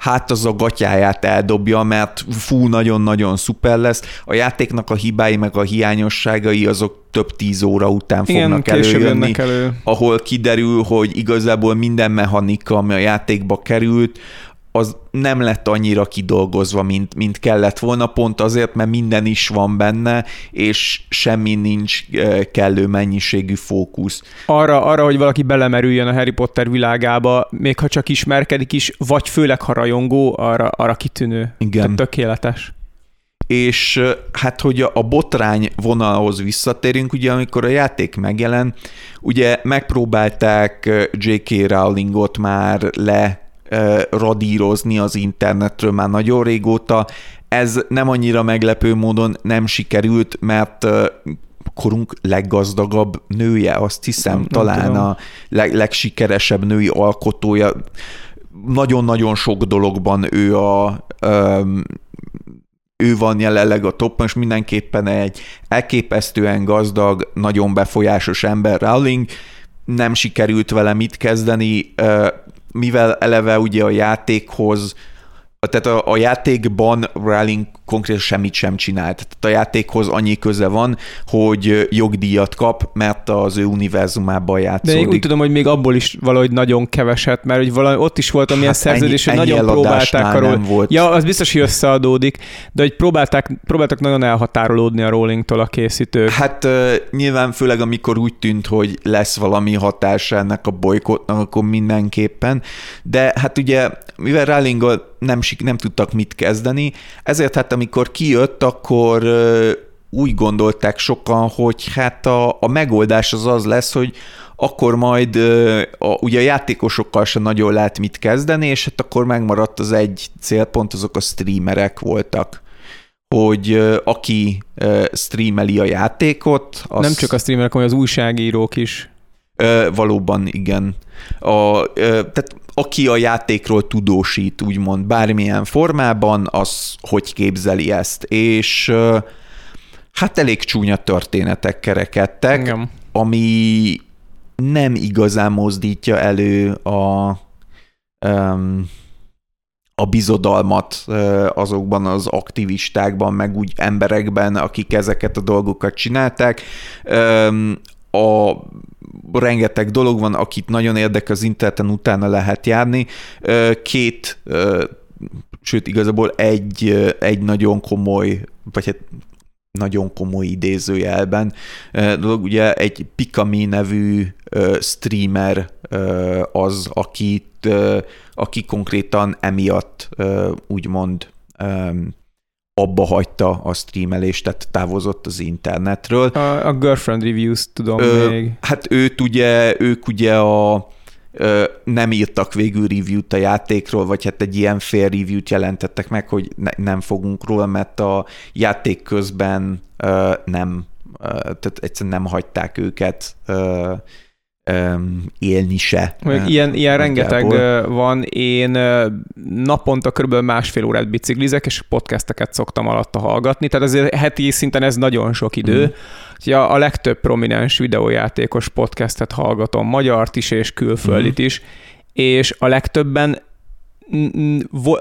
hát az a gatyáját eldobja, mert fú, nagyon-nagyon szuper lesz. A játéknak a hibái meg a hiányosságai azok több tíz óra után Igen, fognak előjönni, elő. ahol kiderül, hogy igazából minden mechanika, ami a játékba került, az nem lett annyira kidolgozva, mint, mint kellett volna, pont azért, mert minden is van benne, és semmi nincs kellő mennyiségű fókusz. Arra, arra, hogy valaki belemerüljön a Harry Potter világába, még ha csak ismerkedik is, vagy főleg ha rajongó, arra, arra kitűnő. Igen. Tehát tökéletes és hát, hogy a botrány vonalhoz visszatérünk, ugye amikor a játék megjelen, ugye megpróbálták J.K. Rowlingot már le radírozni az internetről már nagyon régóta. Ez nem annyira meglepő módon nem sikerült, mert korunk leggazdagabb nője, azt hiszem, nem, talán nem a leg, legsikeresebb női alkotója. Nagyon-nagyon sok dologban ő a ő van jelenleg a toppon, és mindenképpen egy elképesztően gazdag, nagyon befolyásos ember Rowling, nem sikerült vele mit kezdeni, mivel eleve ugye a játékhoz tehát a, a játékban Rowling konkrétan semmit sem csinált. Tehát a játékhoz annyi köze van, hogy jogdíjat kap, mert az ő univerzumában játszódik. De én úgy tudom, hogy még abból is valahogy nagyon keveset, mert hogy valami, ott is volt amilyen hát szerződés, ennyi, hogy nagyon próbálták arról. Volt. Ja, az biztos, hogy összeadódik, de hogy próbálták, próbáltak nagyon elhatárolódni a Rowlingtól a készítők. Hát nyilván főleg amikor úgy tűnt, hogy lesz valami hatása ennek a bolykotnak, akkor mindenképpen. De hát ugye, mivel Rowling nem, nem tudtak mit kezdeni, ezért hát amikor kijött, akkor úgy gondolták sokan, hogy hát a, a megoldás az az lesz, hogy akkor majd a, ugye a játékosokkal sem nagyon lehet mit kezdeni, és hát akkor megmaradt az egy célpont, azok a streamerek voltak hogy aki streameli a játékot... Az... Nem csak a streamerek, hanem az újságírók is. Valóban, igen. A, tehát aki a játékról tudósít, úgymond bármilyen formában, az hogy képzeli ezt. És hát elég csúnya történetek kerekedtek, Igen. ami nem igazán mozdítja elő a, a bizodalmat azokban az aktivistákban, meg úgy emberekben, akik ezeket a dolgokat csinálták. A rengeteg dolog van, akit nagyon érdekel az interneten, utána lehet járni. Két, sőt igazából egy, egy nagyon komoly, vagy hát nagyon komoly idézőjelben dolog. Ugye egy Pikami nevű streamer az, akit, aki konkrétan emiatt úgymond abba hagyta a streamelést, tehát távozott az internetről. A, a Girlfriend Reviews tudom Ö, még. Hát őt ugye, ők ugye a ö, nem írtak végül review-t a játékról, vagy hát egy ilyen fél review-t jelentettek meg, hogy ne, nem fogunk róla, mert a játék közben ö, nem, ö, tehát egyszerűen nem hagyták őket ö, élni se. Ilyen, ilyen rengeteg van. Én naponta kb. másfél órát biciklizek, és podcasteket szoktam alatta hallgatni, tehát azért heti szinten ez nagyon sok idő. Mm. Ja, a legtöbb prominens videójátékos podcastet hallgatom, magyart is és külföldit mm. is, és a legtöbben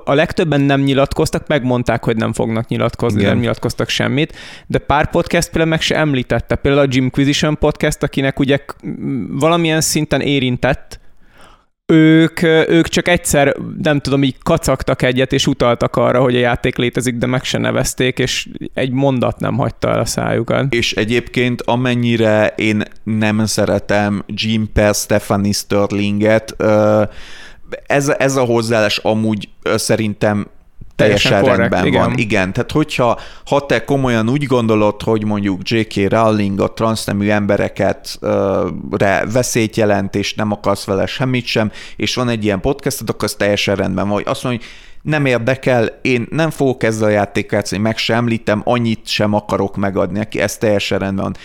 a legtöbben nem nyilatkoztak, megmondták, hogy nem fognak nyilatkozni, Igen. nem nyilatkoztak semmit, de pár podcast például meg se említette. Például a Jimquisition podcast, akinek ugye valamilyen szinten érintett, ők, ők csak egyszer, nem tudom, így kacagtak egyet, és utaltak arra, hogy a játék létezik, de meg se nevezték, és egy mondat nem hagyta el a szájukat. És egyébként amennyire én nem szeretem Jim Per Stephanie Sterlinget, ez, ez a hozzáállás amúgy szerintem teljesen, teljesen korrekt, rendben igen. van. Igen, tehát hogyha ha te komolyan úgy gondolod, hogy mondjuk J.K. Rowling a transznemű embereket re veszélyt jelent, és nem akarsz vele semmit sem, és van egy ilyen podcastot, akkor az teljesen rendben van. Vagy azt mondja, hogy nem érdekel, én nem fogok ezzel a játékkal játszani, meg sem említem, annyit sem akarok megadni neki, ez teljesen rendben van.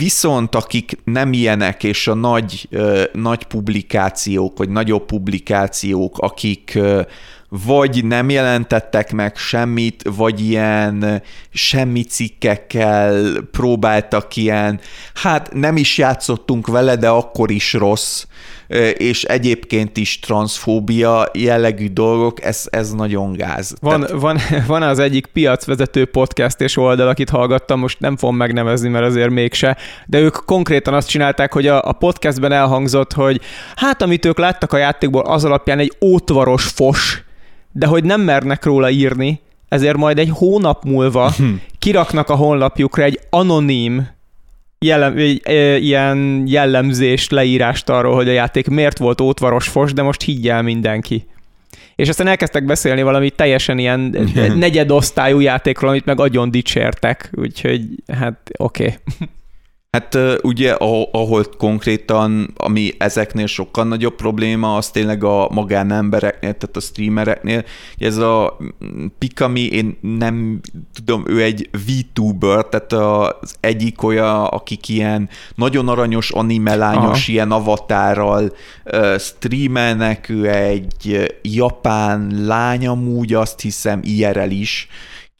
Viszont akik nem ilyenek, és a nagy, nagy publikációk, vagy nagyobb publikációk, akik vagy nem jelentettek meg semmit, vagy ilyen semmi cikkekkel próbáltak ilyen, hát nem is játszottunk vele, de akkor is rossz és egyébként is transzfóbia jellegű dolgok, ez, ez nagyon gáz. Van, Tehát... van, van az egyik piacvezető podcast és oldal, akit hallgattam, most nem fogom megnevezni, mert azért mégse, de ők konkrétan azt csinálták, hogy a, a podcastben elhangzott, hogy hát amit ők láttak a játékból, az alapján egy ótvaros fos, de hogy nem mernek róla írni, ezért majd egy hónap múlva kiraknak a honlapjukra egy anonim jellem, ilyen jellemzést, leírást arról, hogy a játék miért volt ótvaros fos, de most higgyel mindenki. És aztán elkezdtek beszélni valami teljesen ilyen [laughs] negyedosztályú játékról, amit meg agyon dicsértek, úgyhogy hát oké. Okay. Hát ugye, ahol konkrétan, ami ezeknél sokkal nagyobb probléma, az tényleg a magánembereknél, tehát a streamereknél. Ez a Pikami, én nem tudom, ő egy VTuber, tehát az egyik olyan, akik ilyen nagyon aranyos animelányos, Aha. ilyen avatárral streamelnek, ő egy japán lány amúgy, azt hiszem IRL is,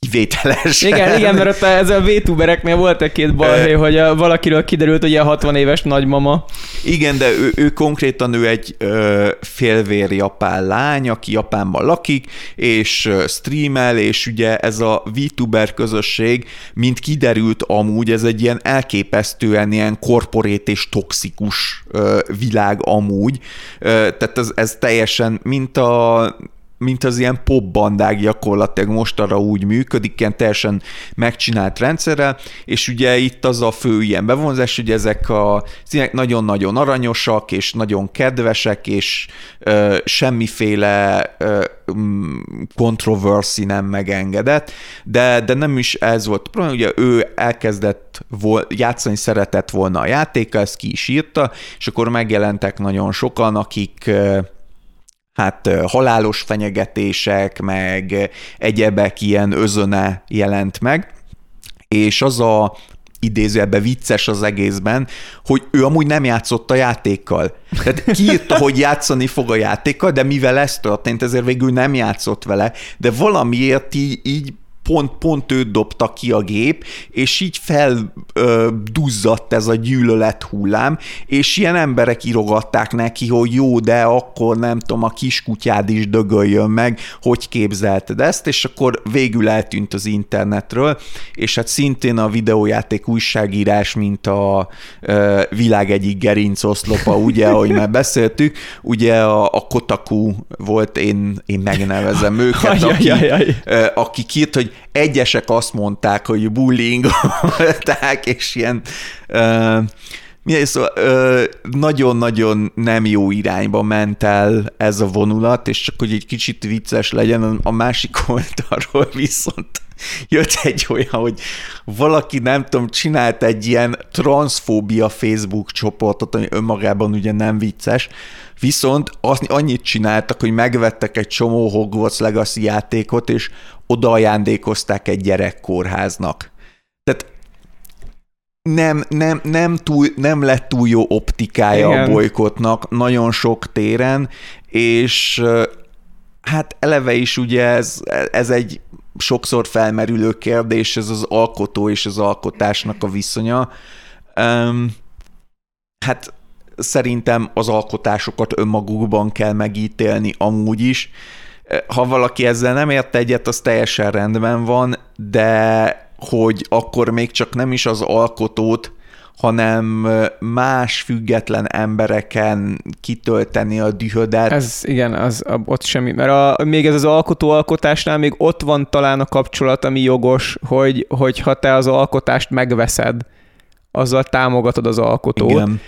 kivételes. Igen, igen, mert ott ez a VTubereknél volt egy két balhé, hogy a, valakiről kiderült, hogy a 60 éves nagymama. Igen, de ő, ő konkrétan ő egy ö, félvér japán lány, aki Japánban lakik, és streamel, és ugye ez a VTuber közösség, mint kiderült amúgy, ez egy ilyen elképesztően ilyen korporét és toxikus ö, világ amúgy. Ö, tehát ez, ez teljesen, mint a mint az ilyen popbandák gyakorlatilag most arra úgy működik, ilyen teljesen megcsinált rendszerrel, és ugye itt az a fő ilyen bevonzás, hogy ezek a színek nagyon-nagyon aranyosak, és nagyon kedvesek, és ö, semmiféle ö, nem megengedett, de, de nem is ez volt probléma, ugye ő elkezdett vol, játszani szeretett volna a játékkal, ezt ki is írta, és akkor megjelentek nagyon sokan, akik hát halálos fenyegetések, meg egyebek ilyen özöne jelent meg, és az a idézőjelben vicces az egészben, hogy ő amúgy nem játszott a játékkal. Tehát kiírta, hogy játszani fog a játékkal, de mivel ez történt, ezért végül nem játszott vele, de valamiért így, így pont, pont őt dobta ki a gép, és így felduzzadt ez a gyűlölet hullám, és ilyen emberek írogatták neki, hogy jó, de akkor nem tudom, a kiskutyád is dögöljön meg, hogy képzelted ezt, és akkor végül eltűnt az internetről, és hát szintén a videójáték újságírás, mint a ö, világ egyik gerincoszlopa, ugye, ahogy már beszéltük, ugye a, a Kotaku volt, én, én megnevezem őket, aki, aki kírt, hogy egyesek azt mondták, hogy bullying, [laughs] tehát és ilyen uh, szóval nagyon-nagyon nem jó irányba ment el ez a vonulat, és csak hogy egy kicsit vicces legyen, a másik [laughs] oldalról viszont jött egy olyan, hogy valaki, nem tudom, csinált egy ilyen transfóbia Facebook csoportot, ami önmagában ugye nem vicces, viszont azt annyit csináltak, hogy megvettek egy csomó Hogwarts Legacy játékot, és oda ajándékozták egy gyerekkórháznak. Tehát nem, nem, nem, túl, nem lett túl jó optikája Igen. a bolykotnak nagyon sok téren, és hát eleve is ugye ez, ez egy sokszor felmerülő kérdés, ez az alkotó és az alkotásnak a viszonya. Um, hát szerintem az alkotásokat önmagukban kell megítélni amúgy is. Ha valaki ezzel nem ért egyet, az teljesen rendben van, de hogy akkor még csak nem is az alkotót, hanem más független embereken kitölteni a dühödet. Ez igen, az, ott semmi, mert a, még ez az alkotó-alkotásnál még ott van talán a kapcsolat, ami jogos, hogy, hogy ha te az alkotást megveszed, azzal támogatod az alkotót. Igen.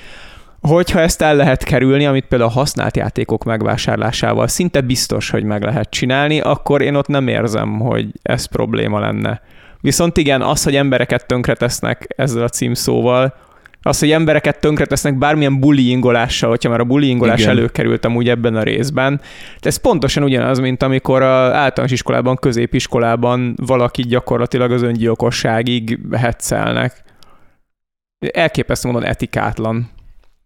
Hogyha ezt el lehet kerülni, amit például a használt játékok megvásárlásával szinte biztos, hogy meg lehet csinálni, akkor én ott nem érzem, hogy ez probléma lenne. Viszont igen, az, hogy embereket tönkretesznek ezzel a címszóval, az, hogy embereket tönkretesznek bármilyen bullyingolással, hogyha már a bullyingolás Igen. előkerült amúgy ebben a részben. De ez pontosan ugyanaz, mint amikor a általános iskolában, középiskolában valaki gyakorlatilag az öngyilkosságig hetszelnek. Elképesztő módon etikátlan.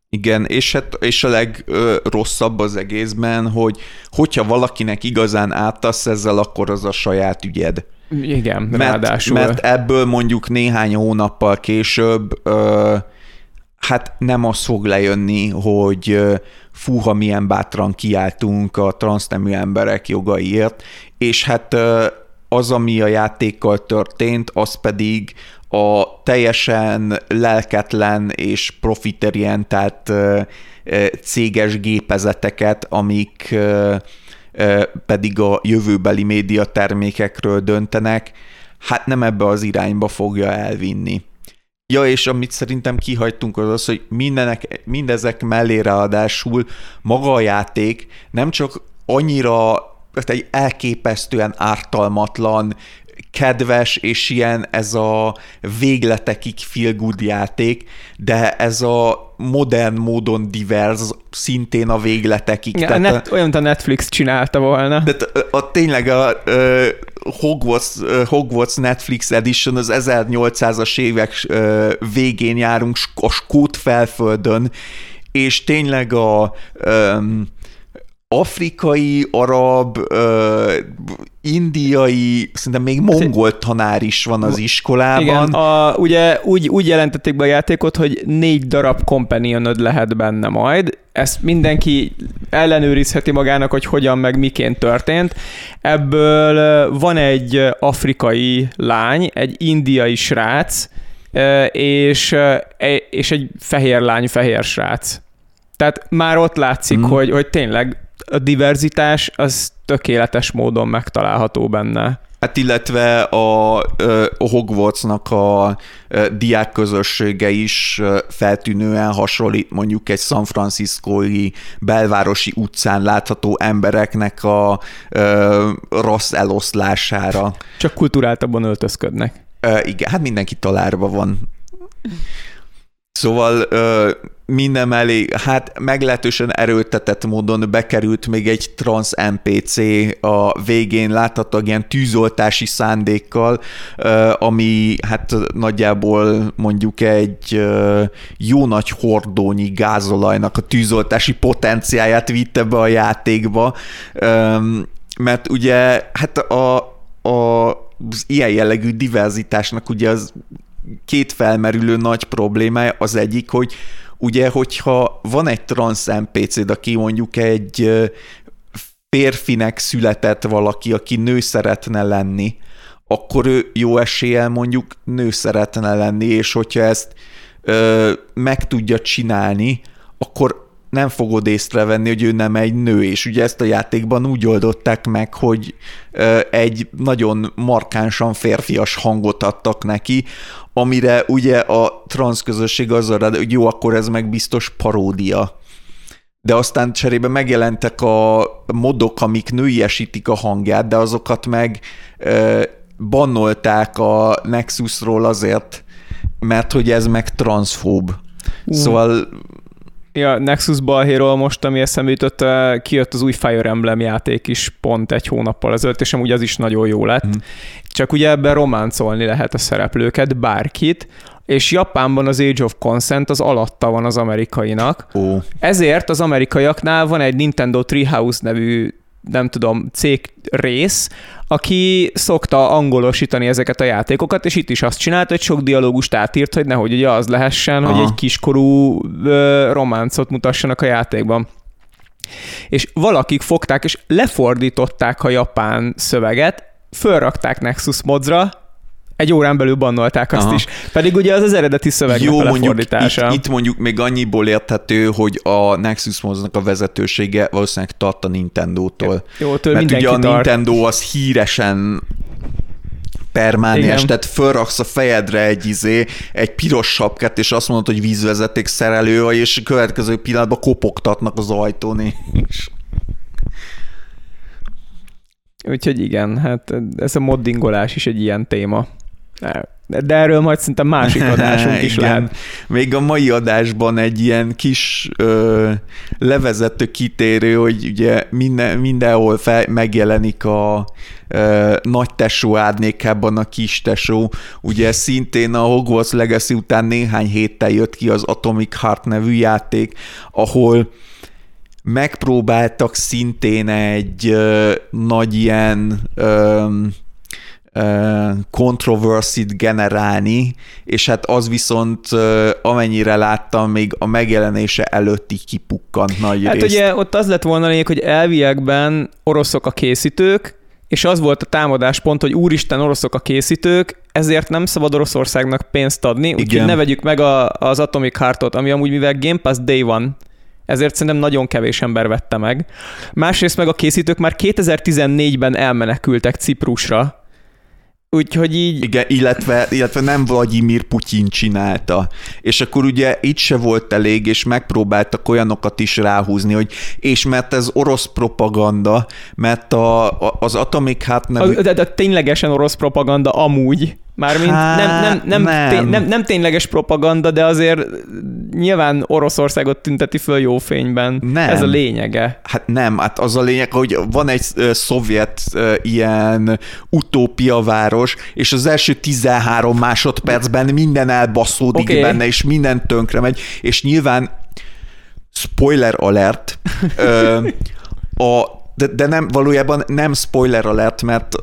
Igen, és, hát, és a legrosszabb az egészben, hogy hogyha valakinek igazán áttasz ezzel, akkor az a saját ügyed. Igen, mert, ráadásul. Mert ebből mondjuk néhány hónappal később ö, hát nem az fog lejönni, hogy fúha milyen bátran kiáltunk a transznemű emberek jogaiért, és hát az, ami a játékkal történt, az pedig a teljesen lelketlen és profiterientált céges gépezeteket, amik pedig a jövőbeli médiatermékekről döntenek, hát nem ebbe az irányba fogja elvinni. Ja, és amit szerintem kihagytunk az az, hogy mindenek, mindezek mellé ráadásul maga a játék nem csak annyira egy elképesztően ártalmatlan, kedves, és ilyen ez a végletekig feel good játék, de ez a modern módon divers, szintén a végletekig. Ja, Tehát, net, olyan, mint a Netflix csinálta volna. De a, a tényleg a, a Hogwarts, Hogwarts Netflix Edition az 1800-as évek végén járunk a Skót felföldön, és tényleg a um, afrikai, arab, uh, indiai, szerintem még mongol tanár is van az iskolában. Igen, a, ugye úgy, úgy jelentették be a játékot, hogy négy darab companionod lehet benne majd. Ezt mindenki ellenőrizheti magának, hogy hogyan meg miként történt. Ebből van egy afrikai lány, egy indiai srác, és, és egy fehér lány, fehér srác. Tehát már ott látszik, mm. hogy, hogy tényleg a diverzitás az tökéletes módon megtalálható benne. Hát illetve a, a Hogwartsnak a diák közössége is feltűnően hasonlít mondjuk egy San Franciscoi belvárosi utcán látható embereknek a rossz eloszlására. Csak kulturáltabban öltözködnek. Igen, hát mindenki talárba van. Szóval minden mellé, hát meglehetősen erőltetett módon bekerült még egy trans NPC a végén láthatóan ilyen tűzoltási szándékkal, ami hát nagyjából mondjuk egy jó nagy hordónyi gázolajnak a tűzoltási potenciáját vitte be a játékba, mert ugye hát a, a az ilyen jellegű diverzitásnak ugye az két felmerülő nagy problémája, az egyik, hogy ugye, hogyha van egy trans NPC-d, aki mondjuk egy férfinek született valaki, aki nő szeretne lenni, akkor ő jó eséllyel mondjuk nő szeretne lenni, és hogyha ezt ö, meg tudja csinálni, akkor nem fogod észrevenni, hogy ő nem egy nő, és ugye ezt a játékban úgy oldották meg, hogy egy nagyon markánsan férfias hangot adtak neki, amire ugye a transz közösség azzal rád, hogy jó, akkor ez meg biztos paródia. De aztán cserébe megjelentek a modok, amik nőiesítik a hangját, de azokat meg bannolták a Nexusról azért, mert hogy ez meg transzfób. Uh. Szóval Ja, Nexus balhéról most, ami eszembe jutott, kijött az új Fire Emblem játék is pont egy hónappal ezelőtt, és amúgy az is nagyon jó lett. Mm. Csak ugye ebben románcolni lehet a szereplőket, bárkit, és Japánban az Age of Consent az alatta van az amerikainak. Oh. Ezért az amerikaiaknál van egy Nintendo Treehouse nevű nem tudom, cég rész, aki szokta angolosítani ezeket a játékokat, és itt is azt csinált, hogy sok dialógust átírt, hogy nehogy ugye az lehessen, Aha. hogy egy kiskorú ö, románcot mutassanak a játékban. És valakik fogták, és lefordították a japán szöveget, fölrakták Nexus modzra, egy órán belül bannolták azt Aha. is. Pedig ugye az az eredeti szöveg Jó, mondjuk itt, itt mondjuk még annyiból érthető, hogy a Nexus Moznak a vezetősége valószínűleg tart a Nintendo-tól. Jó, től Mert ugye a tart. Nintendo az híresen permániás, tehát fölraksz a fejedre egy izé, egy piros sapkát, és azt mondod, hogy vízvezeték szerelő és a következő pillanatban kopogtatnak az ajtón is. Úgyhogy igen, hát ez a moddingolás is egy ilyen téma. De erről majd szerintem másik [laughs] adásunk is lehet. Még a mai adásban egy ilyen kis ö, levezető kitérő, hogy ugye minden, mindenhol fel, megjelenik a ö, nagy tesó árnyékában a kis tesó. Ugye szintén a Hogwarts Legacy után néhány héttel jött ki az Atomic Heart nevű játék, ahol megpróbáltak szintén egy ö, nagy ilyen ö, kontroversit generálni, és hát az viszont amennyire láttam, még a megjelenése előtti kipukkant nagy hát részt. ugye ott az lett volna lényeg, hogy elviekben oroszok a készítők, és az volt a támadáspont, hogy úristen, oroszok a készítők, ezért nem szabad Oroszországnak pénzt adni, úgyhogy ne vegyük meg a, az Atomic Heartot, ami amúgy mivel Game Pass Day van, ezért szerintem nagyon kevés ember vette meg. Másrészt meg a készítők már 2014-ben elmenekültek Ciprusra, Úgyhogy így... Igen, illetve, illetve nem Vladimir Putyin csinálta. És akkor ugye itt se volt elég, és megpróbáltak olyanokat is ráhúzni, hogy és mert ez orosz propaganda, mert a, a, az Atomic Heart nevű... De, de, de ténylegesen orosz propaganda amúgy. Mármint hát, nem, nem, nem, nem. Tény, nem, nem tényleges propaganda, de azért nyilván Oroszországot tünteti föl jó fényben. Nem. Ez a lényege. Hát nem, hát az a lényeg, hogy van egy uh, szovjet uh, ilyen utópiaváros, és az első 13 másodpercben minden elbaszódik okay. benne, és minden tönkre megy, és nyilván spoiler alert, uh, [laughs] a de, de nem, valójában nem spoiler alert, mert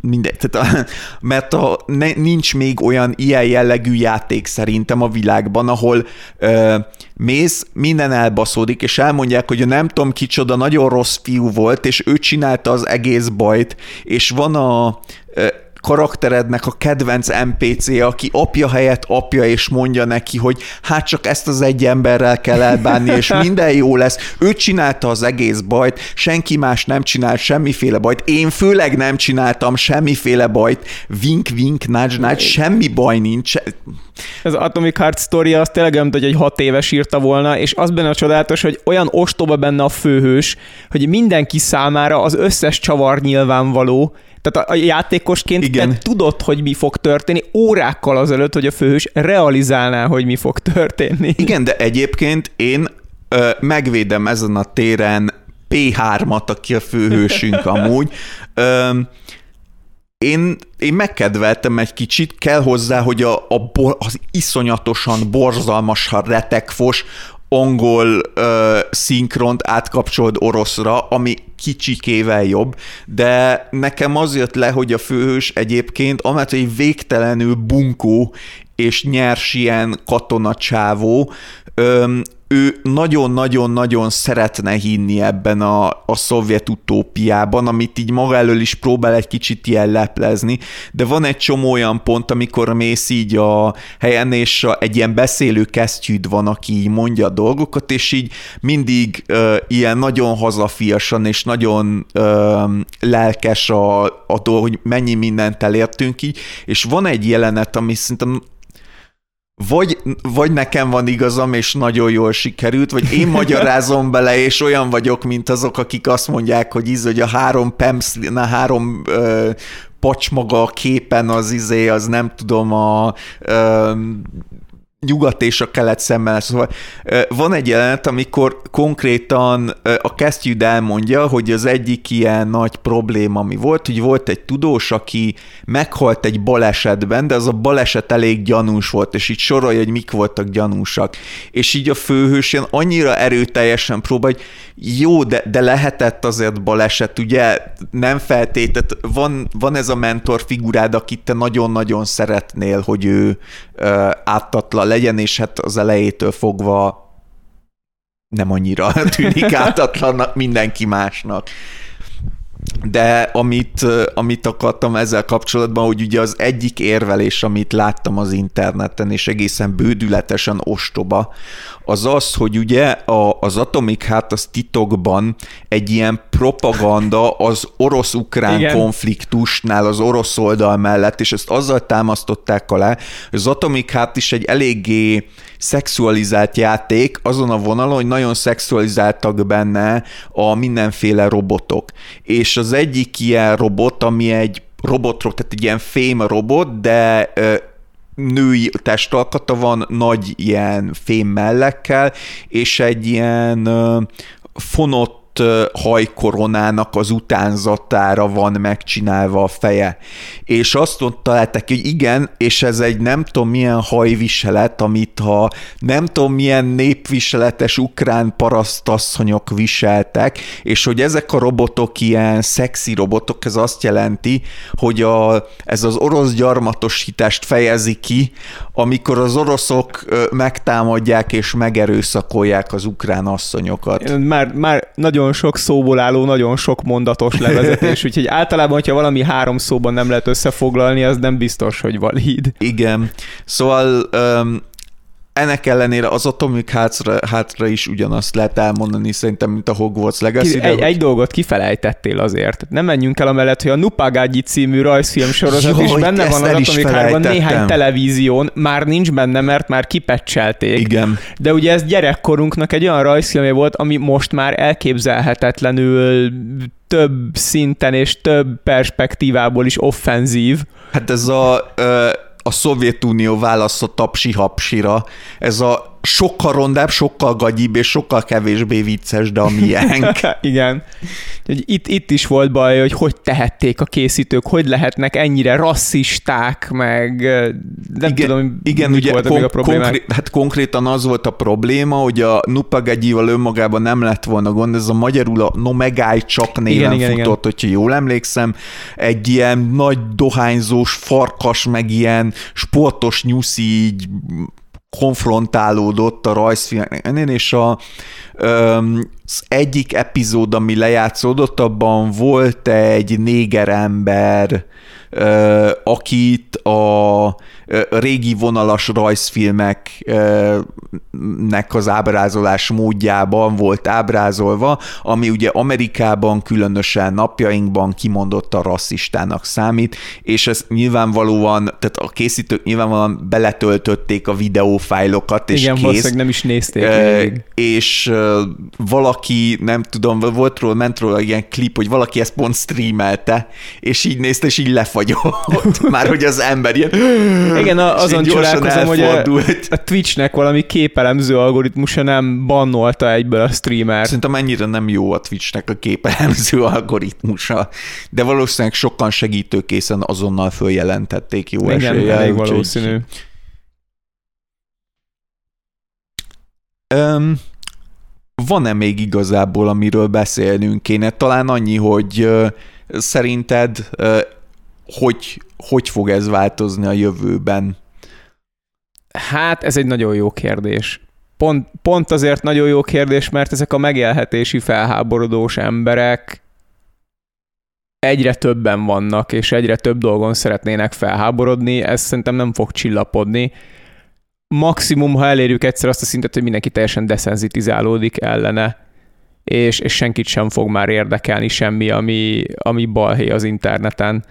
mindegy, tehát a, mert a, ne, nincs még olyan ilyen jellegű játék szerintem a világban, ahol ö, mész, minden elbaszódik, és elmondják, hogy a nem tudom kicsoda nagyon rossz fiú volt, és ő csinálta az egész bajt, és van a karakterednek a kedvenc NPC, aki apja helyett apja, és mondja neki, hogy hát csak ezt az egy emberrel kell elbánni, és [laughs] minden jó lesz. Ő csinálta az egész bajt, senki más nem csinált semmiféle bajt, én főleg nem csináltam semmiféle bajt, vink, vink, nudge, nudge, semmi baj nincs. Ez Atomic Heart story az tényleg olyan, hogy egy hat éves írta volna, és az benne a csodálatos, hogy olyan ostoba benne a főhős, hogy mindenki számára az összes csavar nyilvánvaló, tehát a, játékosként Igen. te tudod, hogy mi fog történni órákkal azelőtt, hogy a főhős realizálná, hogy mi fog történni. Igen, de egyébként én ö, megvédem ezen a téren P3-at, aki a főhősünk [laughs] amúgy. Ö, én, én megkedveltem egy kicsit, kell hozzá, hogy a, a bor, az iszonyatosan borzalmas, retekfos, angol uh, szinkront átkapcsolt oroszra, ami kicsikével jobb, de nekem az jött le, hogy a főhős egyébként, amellett, hogy végtelenül bunkó és nyers ilyen katonacsávó, ő nagyon-nagyon-nagyon szeretne hinni ebben a, a szovjet utópiában, amit így maga elől is próbál egy kicsit ilyen leplezni, de van egy csomó olyan pont, amikor mész így a helyen, és egy ilyen beszélő kesztyűd van, aki így mondja a dolgokat, és így mindig uh, ilyen nagyon hazafiasan és nagyon uh, lelkes a, a dolog, hogy mennyi mindent elértünk így, és van egy jelenet, ami szerintem vagy, vagy nekem van igazam, és nagyon jól sikerült, vagy én magyarázom [laughs] bele, és olyan vagyok, mint azok, akik azt mondják, hogy íz, hogy a három PEMS, a három ö, pacsmaga a képen az izé, az nem tudom, a ö, nyugat és a kelet szemmel. Szóval van egy jelenet, amikor konkrétan a kesztyűd elmondja, hogy az egyik ilyen nagy probléma, ami volt, hogy volt egy tudós, aki meghalt egy balesetben, de az a baleset elég gyanús volt, és így sorolja, hogy mik voltak gyanúsak. És így a főhős ilyen annyira erőteljesen próbál, hogy jó, de, de lehetett azért baleset, ugye nem feltétet, van, van ez a mentor figurád, akit te nagyon-nagyon szeretnél, hogy ő ö, áttatlan legyen, és hát az elejétől fogva nem annyira [laughs] tűnik [laughs] ártatlannak mindenki másnak. De amit, amit akartam ezzel kapcsolatban, hogy ugye az egyik érvelés, amit láttam az interneten, és egészen bődületesen ostoba, az az, hogy ugye a, az Atomic hát az titokban egy ilyen propaganda az orosz-ukrán Igen. konfliktusnál az orosz oldal mellett, és ezt azzal támasztották alá, hogy az Atomic hát is egy eléggé szexualizált játék azon a vonalon, hogy nagyon szexualizáltak benne a mindenféle robotok. És az egyik ilyen robot, ami egy robotról, tehát egy ilyen fém robot, de női testalkata van, nagy ilyen fém mellekkel, és egy ilyen fonott hajkoronának az utánzatára van megcsinálva a feje. És azt találták, hogy igen, és ez egy nem tudom milyen hajviselet, amit ha nem tudom milyen népviseletes ukrán parasztasszonyok viseltek, és hogy ezek a robotok ilyen szexi robotok, ez azt jelenti, hogy a, ez az orosz gyarmatosítást fejezi ki, amikor az oroszok megtámadják és megerőszakolják az ukrán asszonyokat. Már, már nagyon nagyon sok szóból álló, nagyon sok mondatos [laughs] levezetés, úgyhogy általában, hogyha valami három szóban nem lehet összefoglalni, az nem biztos, hogy valid. Igen. Szóval um, ennek ellenére az Atomic hátra, hátra is ugyanazt lehet elmondani szerintem, mint a Hogwarts Legacy. Egy, egy dolgot kifelejtettél azért. Nem menjünk el amellett, hogy a Nupagágyi című rajzfilm sorozat is benne van az Atomic Heartban néhány televízión, már nincs benne, mert már kipecselték. Igen. De ugye ez gyerekkorunknak egy olyan rajzfilmje volt, ami most már elképzelhetetlenül több szinten és több perspektívából is offenzív. Hát ez a... Ö a Szovjetunió választ tapsi-hapsira. Ez a sokkal rondább, sokkal gagyibb és sokkal kevésbé vicces, de a miénk. [laughs] Igen. Itt, itt is volt baj, hogy hogy tehették a készítők, hogy lehetnek ennyire rasszisták, meg nem igen, tudom, igen, ugye volt kon- a problémák. Konkrét, hát konkrétan az volt a probléma, hogy a Nupagagyival önmagában nem lett volna gond, ez a magyarul a Nomegáj csak néven igen, futott, igen. hogyha jól emlékszem, egy ilyen nagy dohányzós farkas, meg ilyen sportos nyuszi így konfrontálódott a rajzfilmen, és a, az egyik epizód, ami lejátszódott, abban volt egy néger ember, akit a régi vonalas rajzfilmeknek az ábrázolás módjában volt ábrázolva, ami ugye Amerikában, különösen napjainkban kimondottan rasszistának számít, és ez nyilvánvalóan, tehát a készítők nyilvánvalóan beletöltötték a videófájlokat, és Igen, kész. nem is nézték e, És valaki, nem tudom, volt róla, ment róla ilyen klip, hogy valaki ezt pont streamelte, és így nézte, és így lefagyott. [laughs] Már hogy az ember ilyen igen, azon csodálkozom, hogy a, a Twitchnek valami képelemző algoritmusa nem bannolta egyből a streamer. Szerintem ennyire nem jó a Twitchnek a képelemző algoritmusa, de valószínűleg sokan segítőkészen azonnal följelentették jó Igen, eséllyel. elég valószínű. Um, van-e még igazából, amiről beszélnünk kéne? Talán annyi, hogy szerinted hogy, hogy fog ez változni a jövőben? Hát ez egy nagyon jó kérdés. Pont, pont azért nagyon jó kérdés, mert ezek a megélhetési felháborodós emberek egyre többen vannak, és egyre több dolgon szeretnének felháborodni, ez szerintem nem fog csillapodni. Maximum, ha elérjük egyszer azt a szintet, hogy mindenki teljesen deszenzitizálódik ellene, és, és senkit sem fog már érdekelni semmi, ami, ami balhé az interneten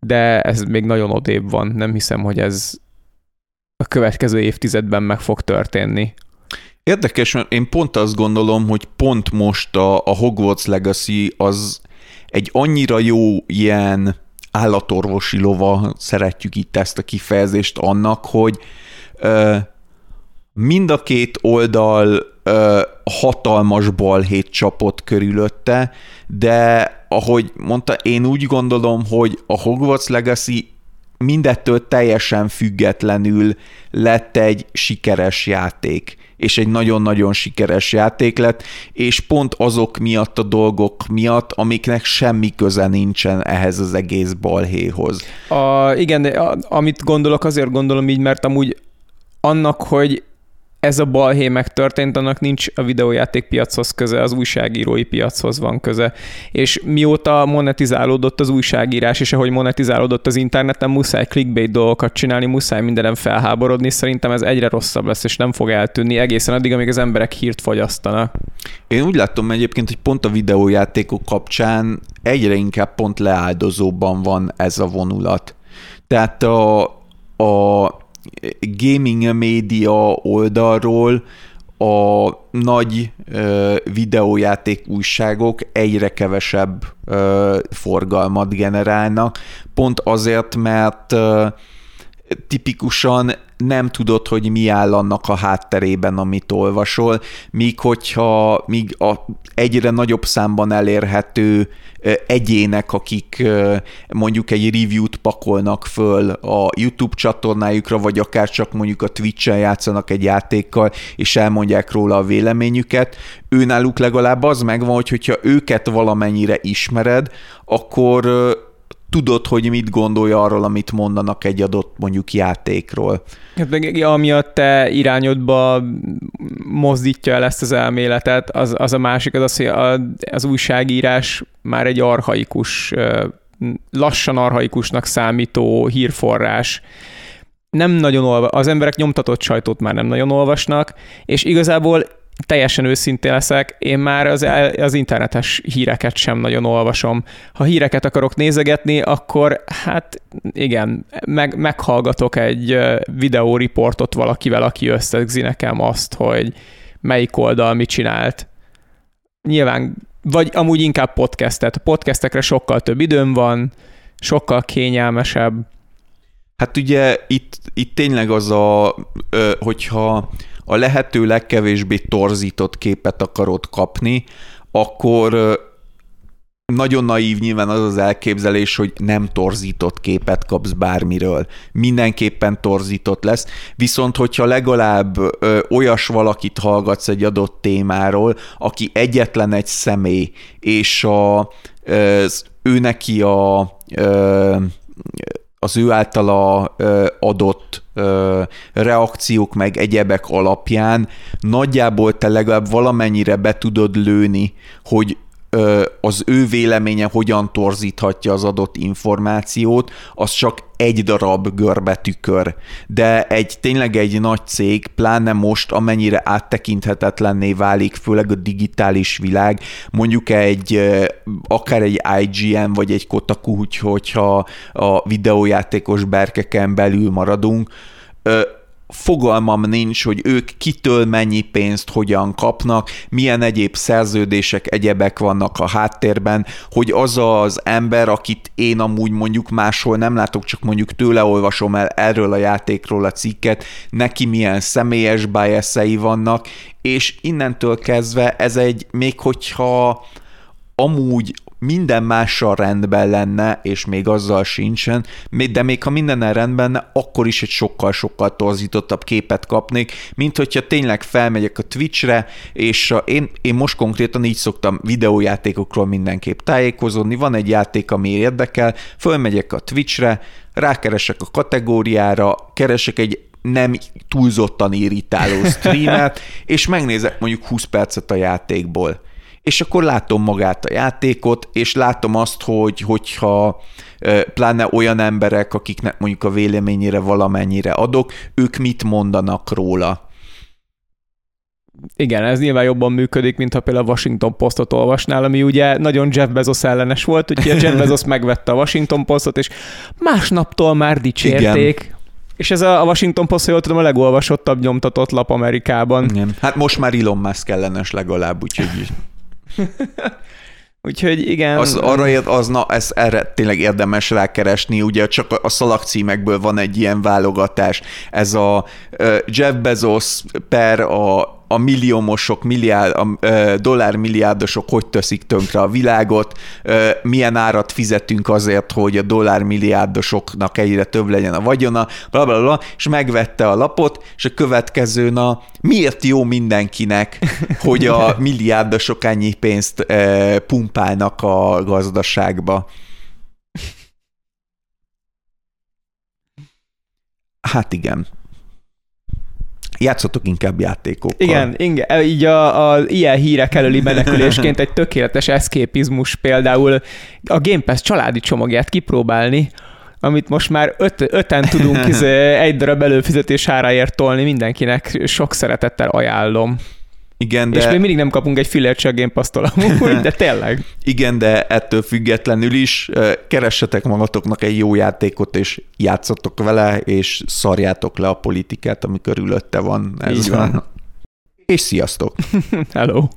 de ez még nagyon odébb van. Nem hiszem, hogy ez a következő évtizedben meg fog történni. Érdekes, mert én pont azt gondolom, hogy pont most a, a Hogwarts Legacy az egy annyira jó ilyen állatorvosi lova, szeretjük itt ezt a kifejezést annak, hogy mind a két oldal hatalmas balhét csapott körülötte, de ahogy mondta, én úgy gondolom, hogy a Hogwarts Legacy mindettől teljesen függetlenül lett egy sikeres játék, és egy nagyon-nagyon sikeres játék lett, és pont azok miatt a dolgok miatt, amiknek semmi köze nincsen ehhez az egész balhéhoz. A, igen, a, amit gondolok, azért gondolom így, mert amúgy annak, hogy ez a balhé megtörtént, annak nincs a videójáték piachoz köze, az újságírói piachoz van köze. És mióta monetizálódott az újságírás, és ahogy monetizálódott az interneten, muszáj clickbait dolgokat csinálni, muszáj mindenem felháborodni, szerintem ez egyre rosszabb lesz, és nem fog eltűnni egészen addig, amíg az emberek hírt fogyasztanak. Én úgy látom egyébként, hogy pont a videójátékok kapcsán egyre inkább pont leáldozóban van ez a vonulat. Tehát a, a gaming média oldalról a nagy ö, videójáték újságok egyre kevesebb ö, forgalmat generálnak, pont azért, mert ö, tipikusan nem tudod, hogy mi áll annak a hátterében, amit olvasol, míg hogyha míg a egyre nagyobb számban elérhető egyének, akik mondjuk egy review-t pakolnak föl a YouTube csatornájukra, vagy akár csak mondjuk a Twitch-en játszanak egy játékkal, és elmondják róla a véleményüket, őnáluk legalább az megvan, hogy hogyha őket valamennyire ismered, akkor tudod, hogy mit gondolja arról, amit mondanak egy adott mondjuk játékról. Hát meg ami a te irányodba mozdítja el ezt az elméletet, az, az a másik, az az, hogy az újságírás már egy arhaikus, lassan arhaikusnak számító hírforrás, nem nagyon olva, az emberek nyomtatott sajtót már nem nagyon olvasnak, és igazából teljesen őszintén leszek, én már az, az internetes híreket sem nagyon olvasom. Ha híreket akarok nézegetni, akkor hát igen, meg, meghallgatok egy videóriportot valakivel, aki összegzi nekem azt, hogy melyik oldal mit csinált. Nyilván, vagy amúgy inkább podcastet. A podcastekre sokkal több időm van, sokkal kényelmesebb. Hát ugye itt, itt tényleg az a, hogyha a lehető legkevésbé torzított képet akarod kapni, akkor nagyon naív nyilván az az elképzelés, hogy nem torzított képet kapsz bármiről. Mindenképpen torzított lesz, viszont hogyha legalább ö, olyas valakit hallgatsz egy adott témáról, aki egyetlen egy személy, és a, ö, ő neki a ö, az ő általa adott reakciók meg egyebek alapján nagyjából te legalább valamennyire be tudod lőni, hogy az ő véleménye hogyan torzíthatja az adott információt, az csak egy darab görbetükör. De egy tényleg egy nagy cég, pláne most, amennyire áttekinthetetlenné válik, főleg a digitális világ, mondjuk egy akár egy IGN vagy egy Kotaku, hogyha a videójátékos berkeken belül maradunk, fogalmam nincs, hogy ők kitől mennyi pénzt hogyan kapnak, milyen egyéb szerződések, egyebek vannak a háttérben, hogy az az ember, akit én amúgy mondjuk máshol nem látok, csak mondjuk tőle olvasom el erről a játékról a cikket, neki milyen személyes biasei vannak, és innentől kezdve ez egy, még hogyha amúgy minden mással rendben lenne, és még azzal sincsen, de még ha mindennel rendben lenne, akkor is egy sokkal-sokkal torzítottabb képet kapnék, mint hogyha tényleg felmegyek a Twitchre, és én, én most konkrétan így szoktam videójátékokról mindenképp tájékozódni, van egy játék, ami érdekel, fölmegyek a Twitchre, rákeresek a kategóriára, keresek egy nem túlzottan irritáló [laughs] streamet, és megnézek mondjuk 20 percet a játékból és akkor látom magát a játékot, és látom azt, hogy hogyha pláne olyan emberek, akiknek mondjuk a véleményére valamennyire adok, ők mit mondanak róla. Igen, ez nyilván jobban működik, mint ha például a Washington Postot olvasnál, ami ugye nagyon Jeff Bezos ellenes volt, úgyhogy Jeff [laughs] Bezos megvette a Washington Postot, és másnaptól már dicsérték. Igen. És ez a Washington Post, jól tudom, a legolvasottabb nyomtatott lap Amerikában. Igen. Hát most már Elon Musk ellenes legalább, úgyhogy [laughs] Úgyhogy igen. Az, arra az, na, ez, erre tényleg érdemes rákeresni, ugye csak a szalagcímekből van egy ilyen válogatás. Ez a Jeff Bezos per a a milliómosok, milliárd, a dollármilliárdosok hogy teszik tönkre a világot, milyen árat fizetünk azért, hogy a dollármilliárdosoknak egyre több legyen a vagyona, bla, bla, bla, és megvette a lapot, és a következőn a miért jó mindenkinek, hogy a [laughs] milliárdosok ennyi pénzt pumpálnak a gazdaságba. Hát igen. Játszatok inkább játékokkal. Igen, igen így a, a ilyen hírek előli menekülésként egy tökéletes eszképizmus például a Game Pass családi csomagját kipróbálni, amit most már öt, öten tudunk [laughs] izé, egy darab előfizetés áráért tolni, mindenkinek sok szeretettel ajánlom. Igen, de... És még mindig nem kapunk egy fillért se a Game amúgy, [laughs] de tényleg. Igen, de ettől függetlenül is keressetek magatoknak egy jó játékot, és játszatok vele, és szarjátok le a politikát, ami körülötte van. Ez Így van. van. És sziasztok! [laughs] Hello!